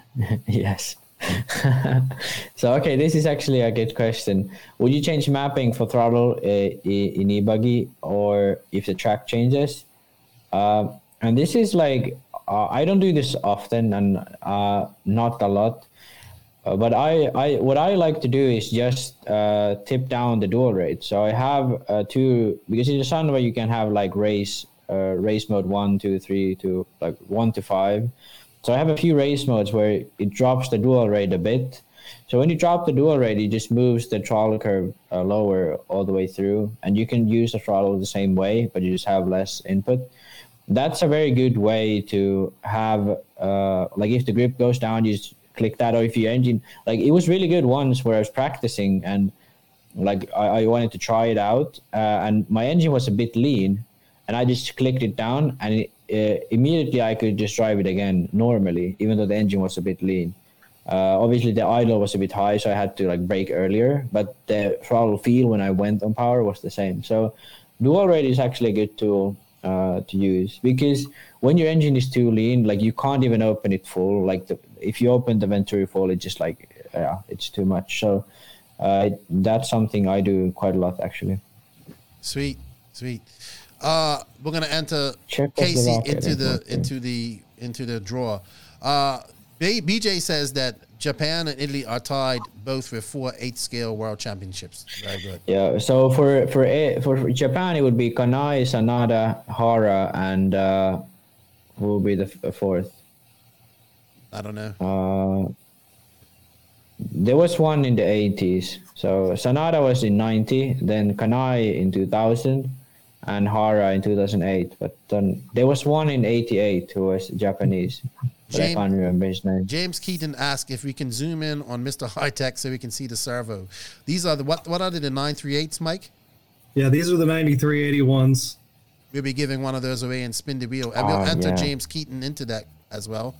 yes. so okay, this is actually a good question. Would you change mapping for throttle uh, in e-buggy or if the track changes? Uh, and this is like uh, I don't do this often and uh, not a lot. Uh, but I, I, what I like to do is just uh, tip down the dual rate. So I have uh, two because in the Sanwa you can have like race, uh, race mode one, two, three, to like one to five. So I have a few race modes where it drops the dual rate a bit, So when you drop the dual rate, it just moves the throttle curve uh, lower all the way through, and you can use the throttle the same way, but you just have less input. That's a very good way to have, uh, like, if the grip goes down, you just click that, or if your engine, like, it was really good once where I was practicing and like I, I wanted to try it out, uh, and my engine was a bit lean, and I just clicked it down, and it, uh, immediately I could just drive it again normally, even though the engine was a bit lean. Uh, obviously, the idle was a bit high, so I had to like brake earlier. But the throttle feel when I went on power was the same. So, dual rate is actually a good tool uh, to use because when your engine is too lean, like you can't even open it full. Like the, if you open the Venturi full, it's just like yeah, it's too much. So uh, that's something I do quite a lot actually. Sweet, sweet. Uh, we're gonna enter Check Casey into the into the into the draw. Uh, BJ says that Japan and Italy are tied both with four eight scale world championships. Very good. Yeah. So for for for Japan, it would be Kanai, Sanada, Hara, and uh, who will be the fourth? I don't know. Uh, there was one in the 80s. So Sanada was in 90, then Kanai in 2000, and Hara in 2008. But um, there was one in 88 who was Japanese. James, I can't remember his name. James Keaton asked if we can zoom in on Mr. Hitec so we can see the servo. These are the what? What are they? The 938s, Mike? Yeah, these are the 9381s. We'll be giving one of those away and spin the wheel, and we'll ah, enter yeah. James Keaton into that as well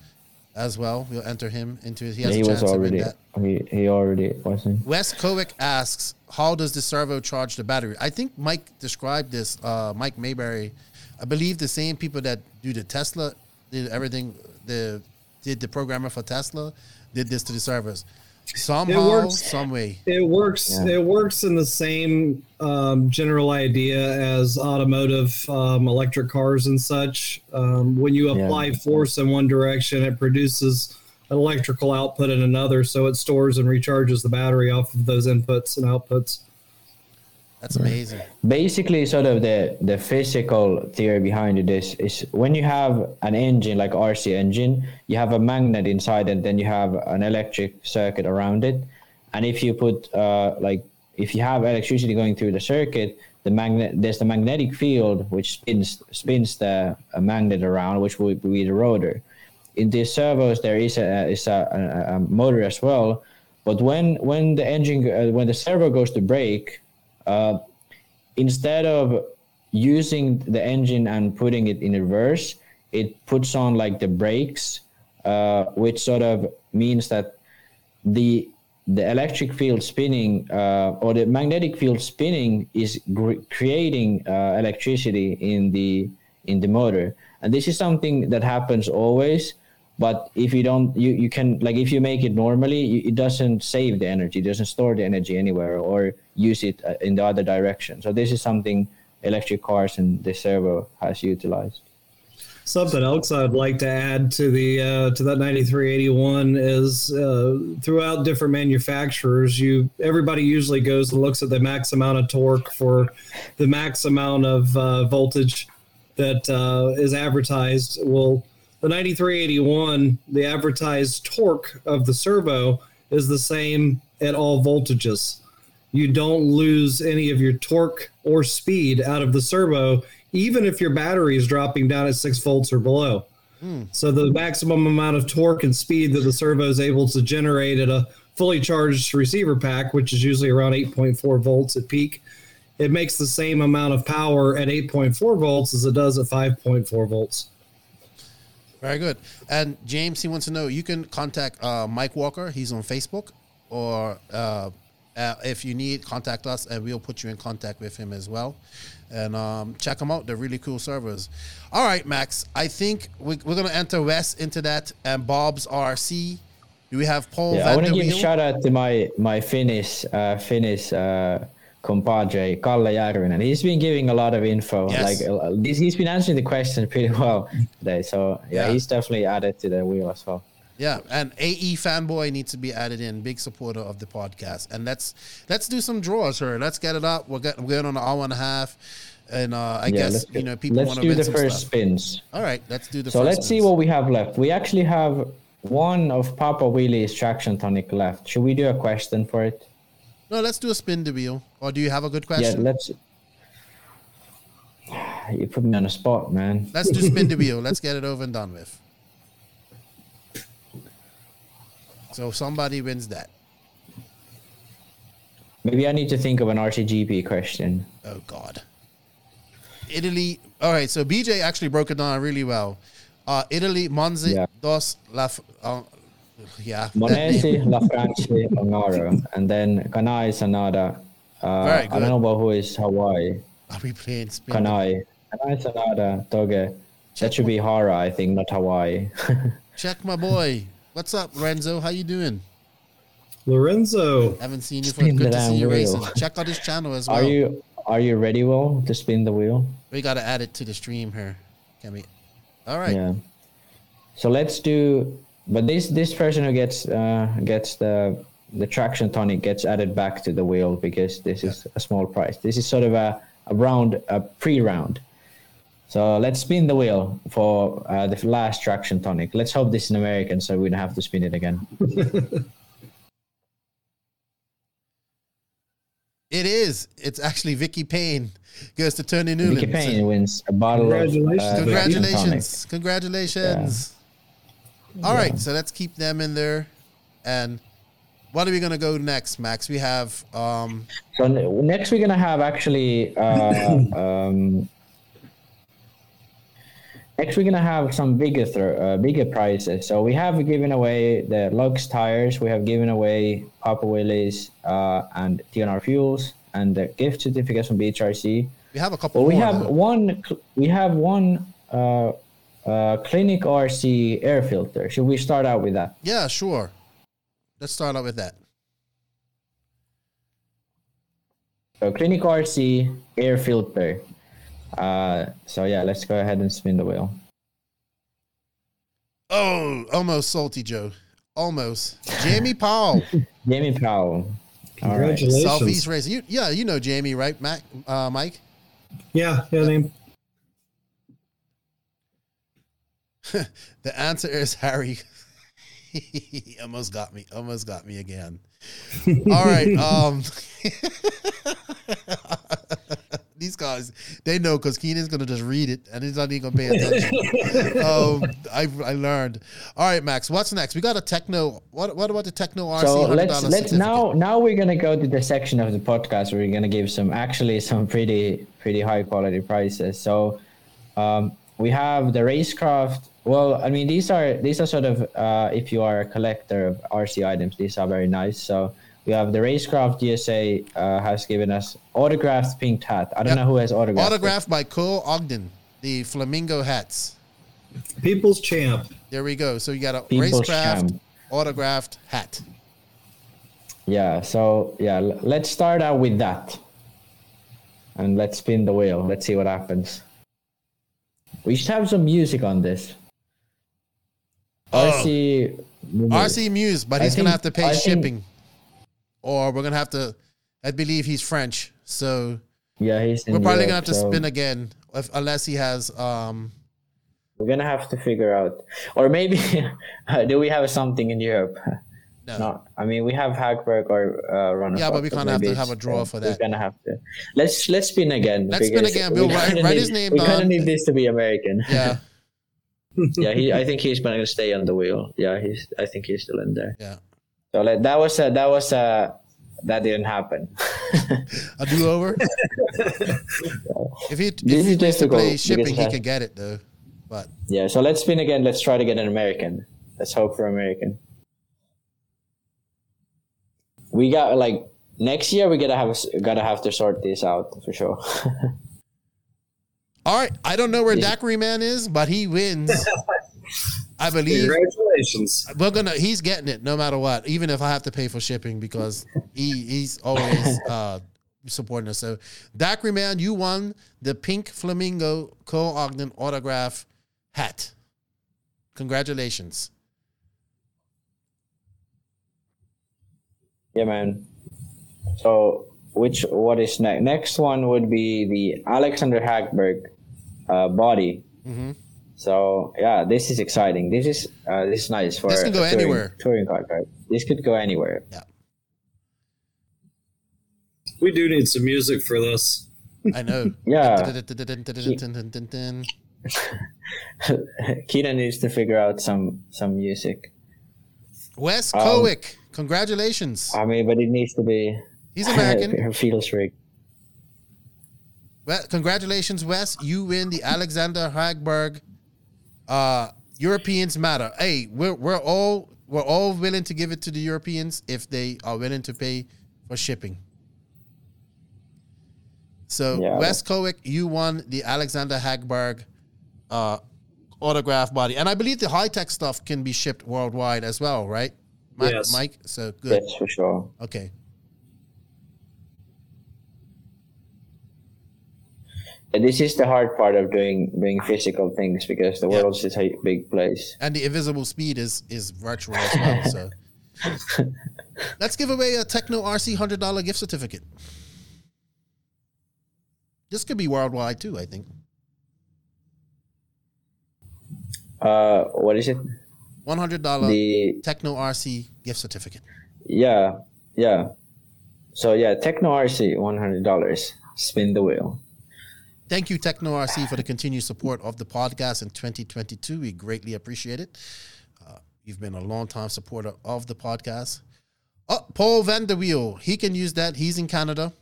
as well. We'll enter him into it. He has yeah, he a chance was already, to win that. He, he already wasn't. Wes Kovic asks, how does the servo charge the battery? I think Mike described this, uh, Mike Mayberry. I believe the same people that do the Tesla, did everything, the did the programmer for Tesla, did this to the servos somehow, works, some way. It works. Yeah. It works in the same um, general idea as automotive um, electric cars and such. Um, when you apply yeah. force in one direction, it produces an electrical output in another, so it stores and recharges the battery off of those inputs and outputs. That's amazing. Basically, sort of the the physical theory behind this is when you have an engine like RC engine, you have a magnet inside, and then you have an electric circuit around it. And if you put uh, like if you have electricity going through the circuit, the magnet there's the magnetic field which spins spins the magnet around, which will be the rotor. In these servos, there is a is a, a, a motor as well. But when when the engine uh, when the servo goes to brake, uh, instead of using the engine and putting it in reverse, it puts on like the brakes, uh, which sort of means that the the electric field spinning uh, or the magnetic field spinning is gr- creating uh, electricity in the in the motor, and this is something that happens always but if you don't you, you can like if you make it normally it doesn't save the energy it doesn't store the energy anywhere or use it uh, in the other direction. So this is something electric cars and the servo has utilized. Something else i'd like to add to the uh, to that 9381 is uh, throughout different manufacturers you everybody usually goes and looks at the max amount of torque for the max amount of uh, voltage that uh, is advertised. Well the 9381, the advertised torque of the servo is the same at all voltages. You don't lose any of your torque or speed out of the servo, even if your battery is dropping down at six volts or below. Mm. So the maximum amount of torque and speed that the servo is able to generate at a fully charged receiver pack, which is usually around 8.4 volts at peak, it makes the same amount of power at 8.4 volts as it does at 5.4 volts. Very good. And James, he wants to know you can contact uh, Mike Walker. He's on Facebook, or uh, uh, if you need, contact us, and we'll put you in contact with him as well. And um, check them out; they're really cool servers. All right, Max. I think we, are going to enter Wes into that and Bob's RC. Do we have Paul? Yeah, I want to give a shout out to my my Finnish uh, Finnish uh, compadre Kalle Järvinen. He's been giving a lot of info. Yes. Like uh, he's been answering the questions pretty well today. So yeah, yeah, he's definitely added to the wheel as well. Yeah, and AE fanboy needs to be added in. Big supporter of the podcast. And let's let's do some draws here. Let's get it up. We're getting we're going on an hour and a half. And uh, I yeah, guess you know people let's do the first stuff. spins. All right, let's do the. So let's spins. see what we have left. We actually have one of Papa Willys Traxion tonic left. Should we do a question for it? No, let's do a spin the wheel. Or do you have a good question? Yeah, let's. You put me on the spot, man. Let's do spin the wheel. Let's get it over and done with. So somebody wins that. Maybe I need to think of an RCGP question. Oh God. Italy. All right, so BJ actually broke it down really well. Uh, Italy, Monza, yeah. dos la. Uh, yeah. Monesi, La France, Ongaro, and then Kanai, Sanada. Uh, Very good. I don't know about who is Hawaii. Are we playing Spain? Kanai. Kanai, Sanada, Toge. That should be Hara, I think, not Hawaii. Check my boy. What's up, Lorenzo? How you doing? Lorenzo. Haven't seen you for a good to see you racing. Check out his channel as well. Are you are you ready, Will, to spin the wheel? We gotta add it to the stream here. Can we all right. Yeah. So let's do but this this person who gets uh gets the the Traxion tonic gets added back to the wheel because this is a small price. This is sort of a, a round a pre-round. So let's spin the wheel for uh, the last Traxion tonic. Let's hope this is an American, so we don't have to spin it again. it is. It's actually Vicky Payne goes to Tony Newland. Vicky Payne so, wins a bottle congratulations. of uh, Congratulations. Congratulations. Yeah. All yeah. right, so let's keep them in there. And what are we gonna go next, Max? We have um So next we're gonna have actually uh um Next, we're gonna have some bigger uh, bigger prizes. So we have given away the Lugz tires. We have given away Papa Willys uh, and TNR fuels and the gift certificates from BHRC. We have a couple. Well, we have one. We have one. Uh, uh, Klinik RC air filter. Should we start out with that? Yeah, sure. Let's start out with that. So Klinik RC air filter. Uh, so yeah, let's go ahead and spin the wheel. Oh, almost salty Joe. Almost. Jamie Powell. Jamie Powell. Congratulations. Right. Southeast Race. You, yeah, you know Jamie, right, Mac, uh, Mike? Yeah, yeah, name. the answer is Harry. almost got me. Almost got me again. All right. Um these guys, they know because Keenan's gonna just read it and he's not even gonna pay attention. um, I I learned. All right, Max. What's next? We got a Tekno. What what about the Tekno RC? So let's let's now now we're gonna go to the section of the podcast where we're gonna give some actually some pretty pretty high quality prices. So um, we have the racecraft. Well, I mean these are these are sort of uh, if you are a collector of RC items, these are very nice. So we have the Racecraft USA uh, has given us autographed pink hat. I don't yep. know who has autographed. Autographed by Cole Ogden, the flamingo hats. People's champ. There we go. So you got a People's Racecraft champ. autographed hat. Yeah. So yeah, let's start out with that, and let's spin the wheel. Let's see what happens. We should have some music on this. Oh. RC RC Muse, but he's gonna have to pay I shipping. Think, or we're gonna have to. I believe he's French, so yeah, he's. we're probably Europe, gonna have to so. spin again, if, unless he has. um We're gonna have to figure out, or maybe do we have something in Europe? No. Not, I mean, we have Hagberg or uh, Runner. Yeah, but we kind of have to have a draw for that. We're gonna have to. Let's let's spin again. Let's spin again. Bill, write, write his name. We kind of need this to be American. Yeah. yeah, he. I think he's gonna stay on the wheel. Yeah, he's. I think he's still in there. Yeah. So like, that was a, that was a that didn't happen. a do over. if he if he needs to play shipping, he uh, can get it though. But yeah, so let's spin again. Let's try to get an American. Let's hope for American. We got like next year. We gotta have gotta have to sort this out for sure. All right, I don't know where Daiquiri Man is, but he wins. I believe. Congratulations. We're gonna. He's getting it no matter what, even if I have to pay for shipping because he he's always uh, supporting us. So, Daiquiri man, you won the pink flamingo Cole Ogden autograph hat. Congratulations. Yeah, man. So, which what is next? Next one would be the Alexander Hagberg uh, body. Mm-hmm. So yeah, this is exciting. This is uh, this is nice for this can go touring, anywhere. Touring car, right? This could go anywhere. Yeah. We do need some music for this. I know. yeah. Keenan needs to figure out some some music. Wes um, congratulations. I mean, but it needs to be. He's American. feels rigged. Well, congratulations, Wes. You win the Alexander Hagberg uh, Europeans Matter. Hey, we're we're all we're all willing to give it to the Europeans if they are willing to pay for shipping. So yeah. Wes Kowick, you won the Alexander Hagberg uh, autograph body, and I believe the Hitec stuff can be shipped worldwide as well, right? Mike, yes. Mike. So good. Yes, for sure. Okay. This is the hard part of doing doing physical things because the world is a big place. And the invisible speed is is virtual as well so. Let's give away a Tekno RC $100 gift certificate. This could be worldwide too i think. Uh what is it? $100 the Tekno RC gift certificate. Yeah yeah. So yeah Tekno RC $100 spin the wheel Thank you, Tekno RC, for the continued support of the podcast in 2022. We greatly appreciate it. Uh, you've been a long time supporter of the podcast. Oh, Paul Vanderweel, he can use that. He's in Canada.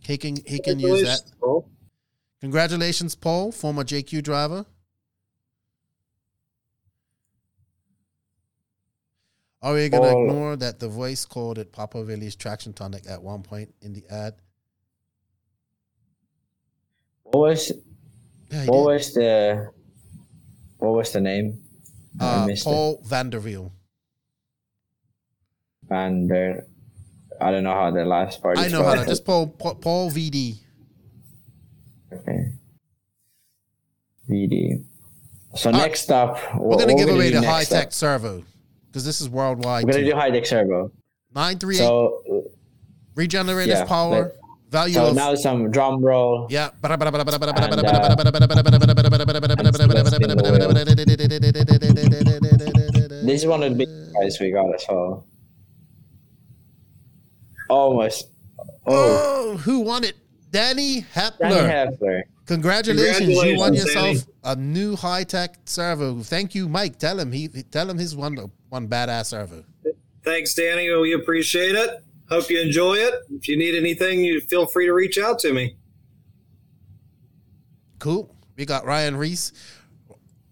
He can he can use that. Paul. Congratulations, Paul, former JQ driver. Are we gonna ignore that the voice called it Papa Valley's traction tonic at one point in the ad? What was yeah, what did. was the what was the name? Uh, Paul it. Vanderveel. Vander. I don't know how the last part. I know how to just Paul, Paul VD. Okay. VD. So All next right. up, we're gonna give away the Hitec servo because this is worldwide. We're gonna too. do Hitec servo. Nine three eight. So regenerative yeah, power. Value so of, now some drum roll. Yeah. this is one of the big guys we got as well. Almost. Oh. oh, who won it? Danny Hepler. Danny Hepler. Congratulations, Congratulations, you won yourself Danny. a new Hitec servo. Thank you, Mike. Tell him he tell him his one one badass servo. Thanks, Danny. We appreciate it. Hope you enjoy it. If you need anything, you feel free to reach out to me. Cool. We got Ryan Reese.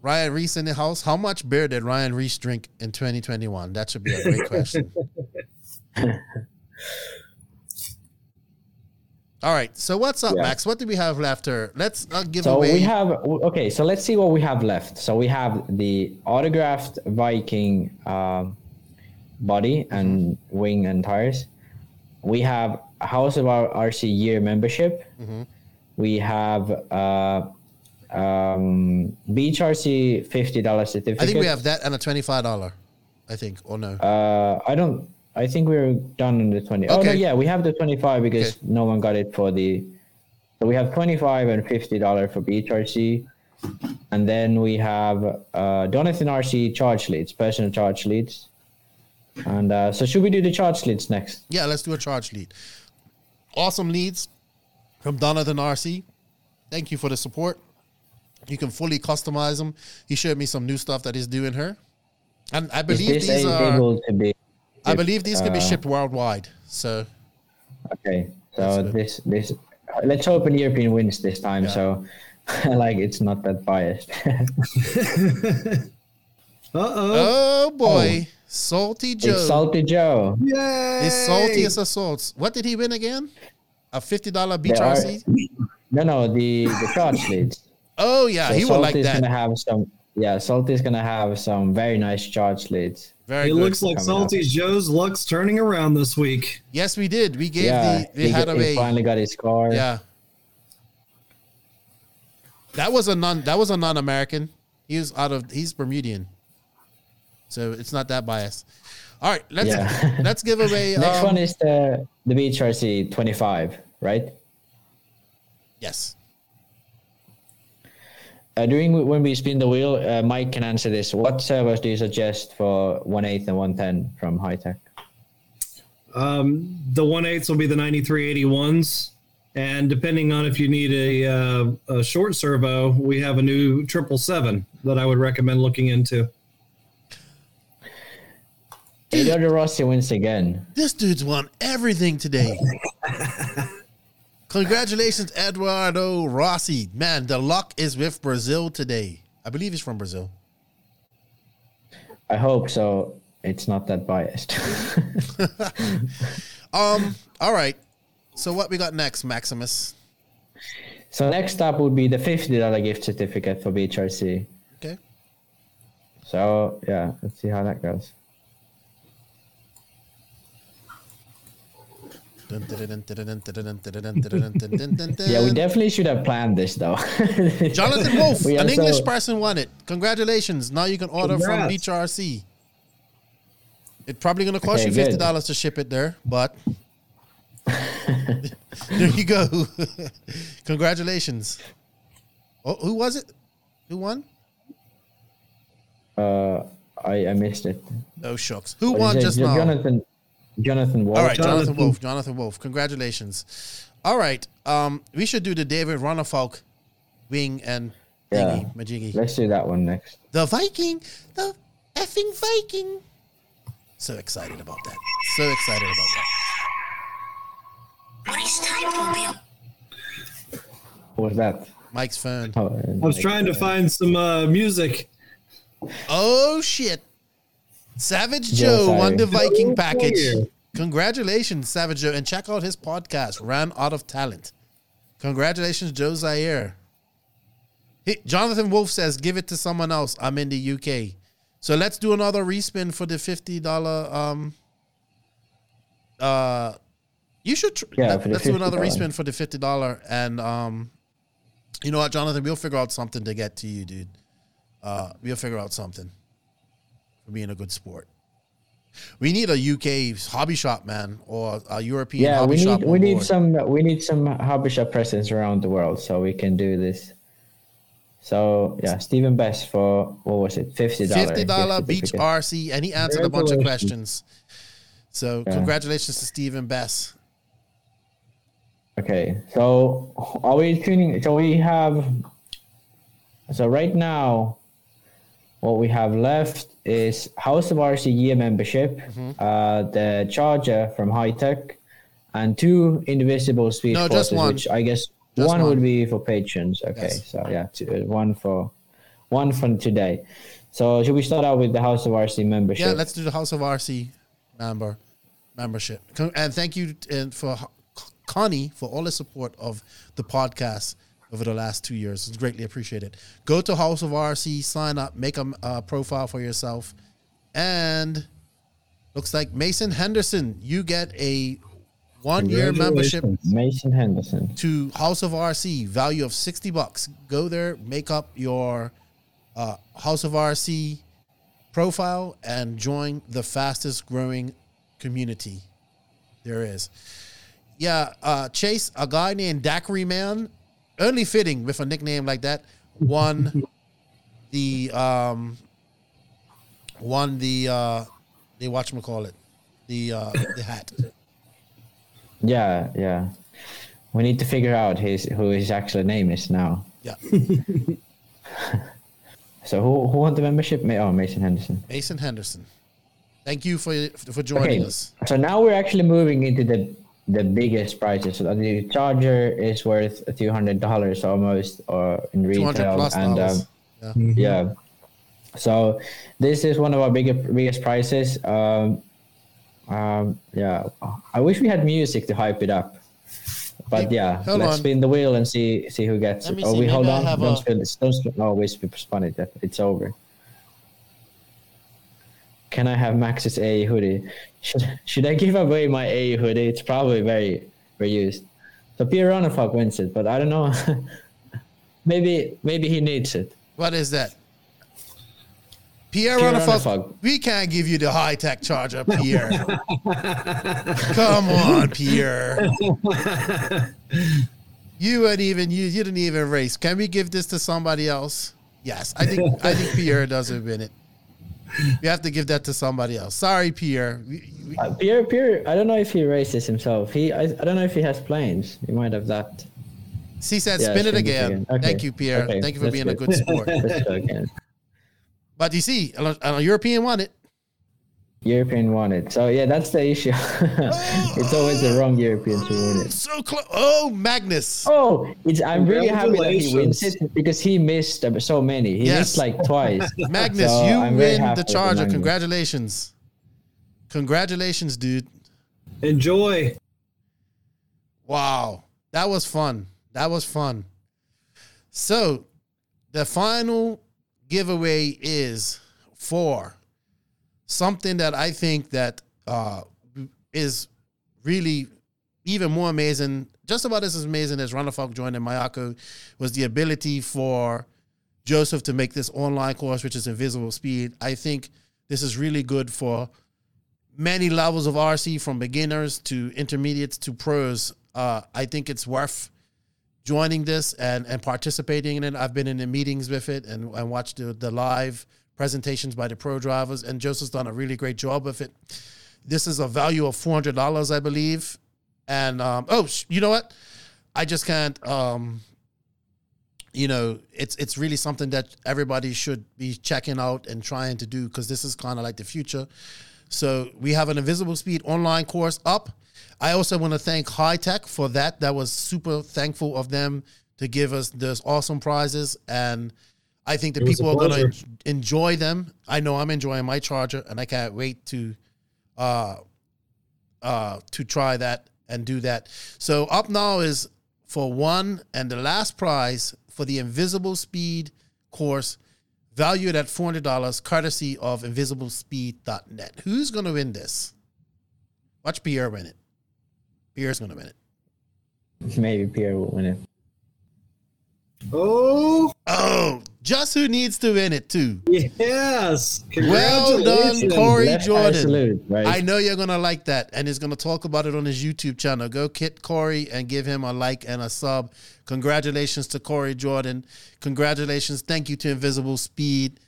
Ryan Reese in the house. How much beer did Ryan Reese drink in 2021? That should be a great question. All right. So what's up, yeah. Max? What do we have left here? Let's uh, give so away. So we have okay. So let's see what we have left. So we have the autographed Viking um, body and wing and tires we have a House of our RC year membership. Mm-hmm. We have uh, um, Beach RC fifty dollars certificate. I think we have that and a twenty five dollar. I think or no? Uh, I don't. I think we're done on the twenty. Okay. Oh no, yeah, we have the twenty five because okay. no one got it for the. So we have twenty five and fifty dollar for Beach RC, and then we have uh, Donathen RC charge leads, personal charge leads. And uh, so, should we do the charge leads next? Yeah, let's do a charge lead. Awesome leads from Donathen RC. Thank you for the support. You can fully customize them. He showed me some new stuff that he's doing here, and I believe these are. Be, I believe these uh, can be uh, shipped worldwide. So. Okay, so this this let's hope an European wins this time. Yeah. So, like, it's not that biased. uh oh. Oh boy. Oh. Salty Joe. It's Salty Joe. Yay! It's salty as assaults. What did he win again? A fifty dollar BRC? No, no, the the charge leads. Oh yeah, so he will like that. gonna have some. Yeah, Salty's gonna have some very nice charge leads. Very. It looks like Salty Joe's luck's turning around this week. Yes, we did. We gave yeah, the. We he, had he finally got his car. Yeah. That was a non. That was a non-American. He was out of. He's Bermudian so it's not that biased. All right, let's yeah. let's give away. Next um, one is the the BHRC twenty five, right? Yes. uh, during when we spin the wheel, uh, Mike can answer this. What servos do you suggest for one eighth and one ten from Hitec? Um, the one eighths will be the ninety three eighty ones, and depending on if you need a, uh, a short servo, we have a new triple seven that I would recommend looking into. Eduardo Rossi wins again. This dude's won everything today. Congratulations, Eduardo Rossi. Man, the luck is with Brazil today. I believe he's from Brazil. I hope so. It's not that biased. um. All right. So what we got next, Maximus? So next up would be the fifty dollar gift certificate for BHRC. Okay. So yeah, let's see how that goes. Yeah, we definitely should have planned this though. Jonathan Wolf, an English person won it. Congratulations. Now you can order Congrats. from BHRC. It's probably going to cost okay, you fifty dollars to ship it there, but there you go. Congratulations. Oh, who was it? Who won? Uh, I I missed it. Oh shucks. Who what won just now? Jonathan. Jonathan Wolf. All right, Jonathan, Jonathan Wolf. Jonathan Wolf. Congratulations. All right. Um, we should do the David Ronnefalk wing and thingy, yeah. majiggy. Let's do that one next. The Viking, the effing Viking. So excited about that. So excited about that. Race time will be. What was that? Mike's phone. Oh, I was trying to find some uh, music. Oh shit! Savage Joe won the Viking package. Congratulations, Savage Joe, and check out his podcast, Ran Out of Talent. Congratulations, Joe Zaire. He, Jonathan Wolf says, "Give it to someone else. I'm in the UK." So let's do another respin for the fifty dollar. Um, uh, you should. Tr- yeah, let, us do another respin for the fifty dollar, and um, you know what, Jonathan, we'll figure out something to get to you, dude. Uh, we'll figure out something for being a good sport. We need a UK hobby shop, man, or a European yeah, hobby we need, shop. We need board. some. We need some hobby shop presence around the world so we can do this. So yeah, Stephen Best for what was it? Fifty dollars. Fifty dollar Beach RC, and he answered a bunch of questions. So yeah. congratulations to Stephen Best. Okay, so are we tuning? So we have. So right now, what we have left is House of RC year membership, mm-hmm. uh, the charger from High Hitec, and two indivisible speed no, forces, which I guess just one, one, would be for patrons. Okay, yes. so yeah, two, uh, one for one for today. So should we start out with the House of RC membership? Yeah, let's do the House of RC member membership. And thank you for Connie for all the support of the podcast over the last two years. It's greatly appreciated. Go to House of RC, sign up, make a uh, profile for yourself, and looks like Mason Henderson, you get a one year membership. Mason Henderson to House of RC, value of sixty bucks. Go there, make up your uh, House of RC profile, and join the fastest growing community there is. Yeah, uh, Chase, a guy named Daiquiri Man, only fitting with a nickname like that, won the um, won the uh, the watch call it the uh, the hat. Yeah, yeah. We need to figure out his who his actual name is now. Yeah. so who who won the membership? Oh, Mason Henderson. Mason Henderson. Thank you for for joining okay. us. So now we're actually moving into the the biggest prices. So the charger is worth a few hundred dollars almost, or in retail, and um, yeah. Mm-hmm. yeah. So this is one of our biggest biggest prices. Um, um, yeah, I wish we had music to hype it up. But yeah, let's on. spin the wheel and see see who gets Let it. Oh, we hold on. Don't a... spin it. Don't spin. No, we spun it. It's over. Can I have Max's A hoodie? Should should I give away my A hoodie? It's probably very reused. So Pierre Ronnefalk wins it, but I don't know. maybe maybe he needs it. What is that? Pierre, Pierre we can't give you the Hitec charger, Pierre. Come on, Pierre. You weren't even you. You didn't even race. Can we give this to somebody else? Yes, I think I think Pierre doesn't win it. You have to give that to somebody else. Sorry, Pierre. Uh, Pierre, Pierre. I don't know if he races himself. He, I, I don't know if he has planes. He might have that. He said, yeah, "Spin it again." again. Okay. Thank you, Pierre. Okay. Thank you for being a good sport. but you see, a, a European won it. European won it. So yeah, that's the issue. it's always the wrong European who win it. So close. Oh, Magnus. Oh, it's, I'm really happy that he wins it because he missed uh, so many. He yes. missed like twice. Magnus, so you I'm win the Charger. Congratulations. Congratulations, dude. Enjoy. Wow. That was fun. That was fun. So, the final giveaway is for something that I think that uh, is really even more amazing, just about as amazing as Ronnefalk joining Mayako, was the ability for Joseph to make this online course, which is Invisible Speed. I think this is really good for many levels of RC, from beginners to intermediates to pros. Uh, I think it's worth joining this and, and participating in it. I've been in the meetings with it and, and watched the, the live presentations by the pro drivers, and Joseph's done a really great job with it. This is a value of four hundred dollars, I believe. And um, oh, you know what? I just can't. Um, you know, it's it's really something that everybody should be checking out and trying to do because this is kind of like the future. So we have an Invisible Speed online course up. I also want to thank Hitec for that. That was super thankful of them to give us those awesome prizes and I think the people are going to enjoy them. I know I'm enjoying my charger, and I can't wait to, uh, uh, to try that and do that. So up now is for one and the last prize for the Invisible Speed course, valued at four hundred dollars, courtesy of InvisibleSpeed.net. Who's going to win this? Watch Pierre win it. Pierre's going to win it. Maybe Pierre will win it. Oh. Oh, just who needs to win it too. Yes. Well done, Corey Jordan. Right? I know you're gonna like that, and he's gonna talk about it on his YouTube channel. Go kit Corey and give him a like and a sub. Congratulations to Corey Jordan. Congratulations. Thank you to Invisible Speed.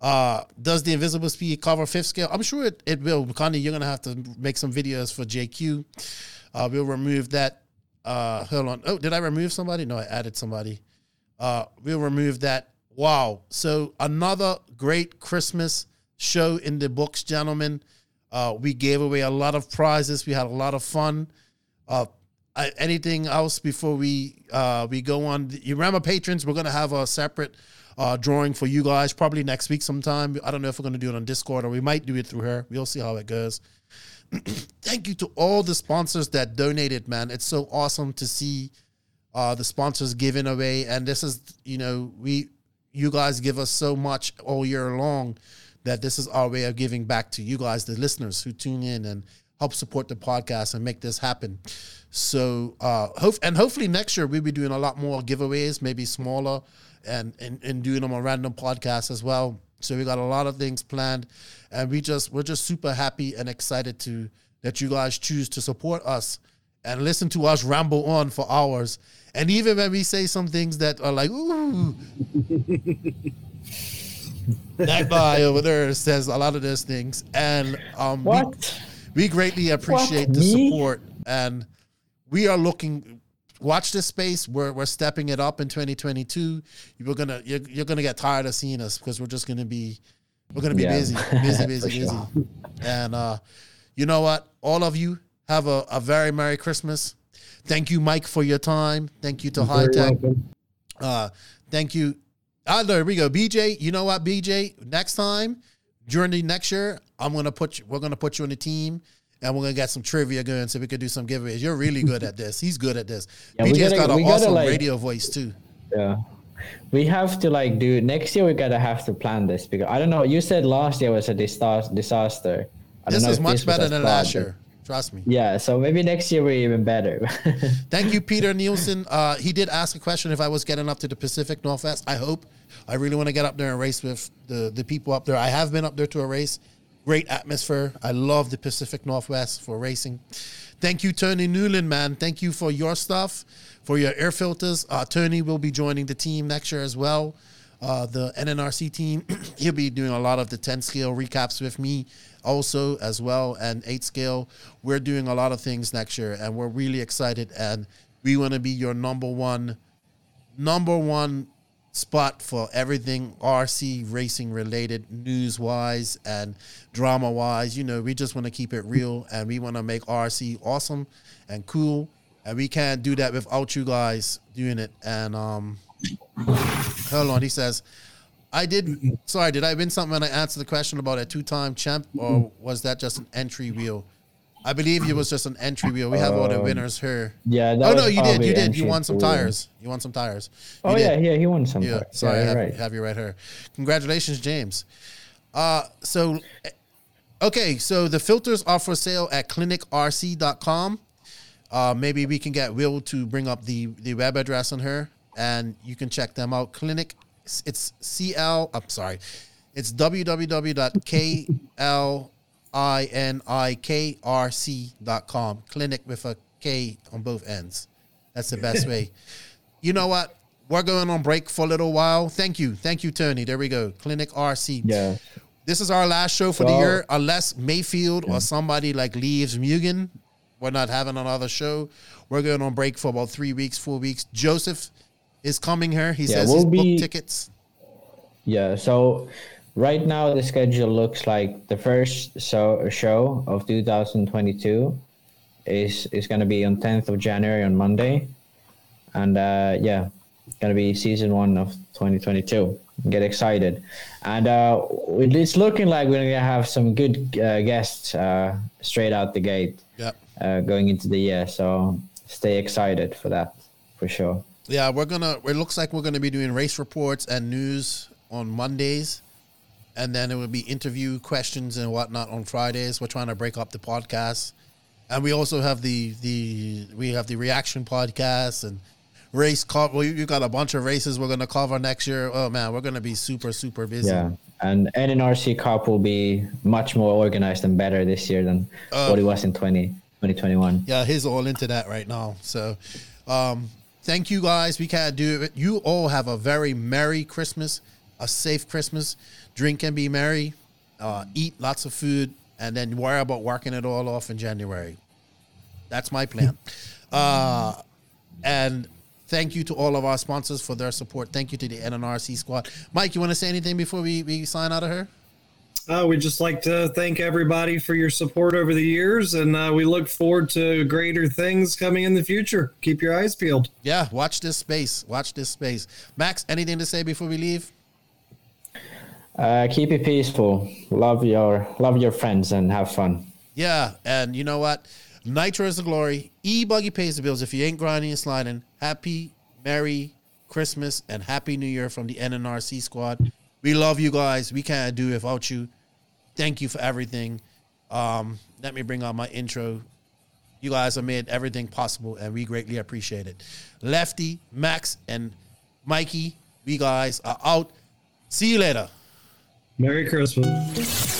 Uh, does the Invisible Speed cover fifth scale? I'm sure it, it will. Connie, you're gonna have to make some videos for JQ. Uh, we'll remove that. Uh, hold on. Oh, did I remove somebody? No, I added somebody. Uh, we'll remove that. Wow. So another great Christmas show in the books, gentlemen. Uh, we gave away a lot of prizes. We had a lot of fun. Uh, anything else before we uh, we go on? You remember, patrons, we're gonna have a separate uh, drawing for you guys probably next week sometime. I don't know if we're gonna do it on Discord or we might do it through her. We'll see how it goes. Thank you to all the sponsors that donated, man. It's so awesome to see uh, the sponsors giving away. And this is, you know, we, you guys give us so much all year long that this is our way of giving back to you guys, the listeners who tune in and help support the podcast and make this happen. So, uh, hope and hopefully next year we'll be doing a lot more giveaways, maybe smaller, and and, and doing them on random podcasts as well. So we got a lot of things planned, and we just we're just super happy and excited to that you guys choose to support us and listen to us ramble on for hours and even when we say some things that are like, ooh, that guy over there says a lot of those things. And um, what? We, we greatly appreciate what? the Me? support. And we are looking, watch this space. We're, we're stepping it up in 2022. You're gonna you're, you're gonna get tired of seeing us because we're just gonna be we're gonna be yeah. busy, busy, busy, busy. And uh, you know what? All of you have a, a very Merry Christmas. Thank you, Mike, for your time. Thank you to Hitec. Uh, thank you. Ah, there we go. BJ, you know what, BJ? Next time, during the next year, I'm gonna put you, we're gonna put you on the team and we're gonna get some trivia going so we could do some giveaways. You're really good at this. He's good at this. Yeah, BJ's gotta, got an awesome like, radio voice too. Yeah. We have to like do next year. We gotta have to plan this because I don't know. You said last year was a disaster. I this is much better than last year. Trust me. Yeah, so maybe next year we're even better. Thank you, Peter Nielsen. Uh, he did ask a question if I was getting up to the Pacific Northwest. I hope. I really want to get up there and race with the, the people up there. I have been up there to a race. Great atmosphere. I love the Pacific Northwest for racing. Thank you, Tony Newland, man. Thank you for your stuff. for your air filters. Uh, Tony will be joining the team next year as well. Uh, the NNRC team, he'll be doing a lot of the 10 scale recaps with me also as well and 8 scale. We're doing a lot of things next year and we're really excited and we want to be your number one number one spot for everything RC racing related, news wise and drama wise. You know, we just want to keep it real and we want to make RC awesome and cool. And we can't do that without you guys doing it. And um hold on, he says, I did sorry, did I win something when I answered the question about a two time champ or was that just an entry wheel? I believe it was just an entry wheel. We have all the um, winners here. Yeah. oh no, you did. You did. You won some tires. You won some tires. You oh did. yeah, yeah. He won some. Yeah. Tires. Sorry, yeah, I have, right. have you right here. Congratulations, James. Uh, so, okay, so the filters are for sale at klinikrc.com. Uh, maybe we can get Will to bring up the the web address on her, and you can check them out. Clinic, it's CL. I'm sorry, it's www.kl I N I K R C dot com. Clinic with a K on both ends. That's the best way. You know what? We're going on break for a little while. Thank you. Thank you, Tony. There we go. Klinik RC. Yeah. This is our last show for the year, unless Maifield yeah. or somebody like leaves Mugen. We're not having another show. We're going on break for about three weeks, four weeks. Joseph is coming here. He yeah, says we'll he's booked tickets. Yeah. So right now the schedule looks like the first so, show of 2022 is is going to be on 10th of January on Monday, and uh, yeah, going to be season one of 2022. Get excited, and uh, it's looking like we're going to have some good uh, guests uh, straight out the gate. Yeah, uh, going into the year, so stay excited for that for sure. Yeah, we're gonna. It looks like we're gonna be doing race reports and news on Mondays and then it will be interview questions and whatnot on Fridays. We're trying to break up the podcast, and we also have the the we have the reaction podcast and race. Co- well, you got a bunch of races we're going to cover next year. Oh man, we're going to be super super busy. Yeah, and NNRC Cup will be much more organized and better this year than uh, what it was in 20, 2021. Yeah, he's all into that right now. So. Um, thank you guys. We can't do it. You all have a very merry Christmas, a safe Christmas drink and be merry, uh, eat lots of food, and then worry about working it all off in January. That's my plan. uh, and thank you to all of our sponsors for their support. Thank you to the NNRC squad. Mike, you want to say anything before we, we sign out of here? Uh, we'd just like to thank everybody for your support over the years, and uh, we look forward to greater things coming in the future. Keep your eyes peeled. Yeah, watch this space. Watch this space. Max, anything to say before we leave? Uh, keep it peaceful. Love your love your friends and have fun. Yeah, and you know what? Nitro is the glory. E buggy pays the bills. If you ain't grinding and sliding, happy, merry Christmas and happy New Year from the NNRC squad. We love you guys. We can't do it without you. Thank you for everything. Um, let me bring on my intro. You guys have made everything possible, and we greatly appreciate it. Lefty, Max, and Mikey, we guys are out. See you later. Merry Christmas.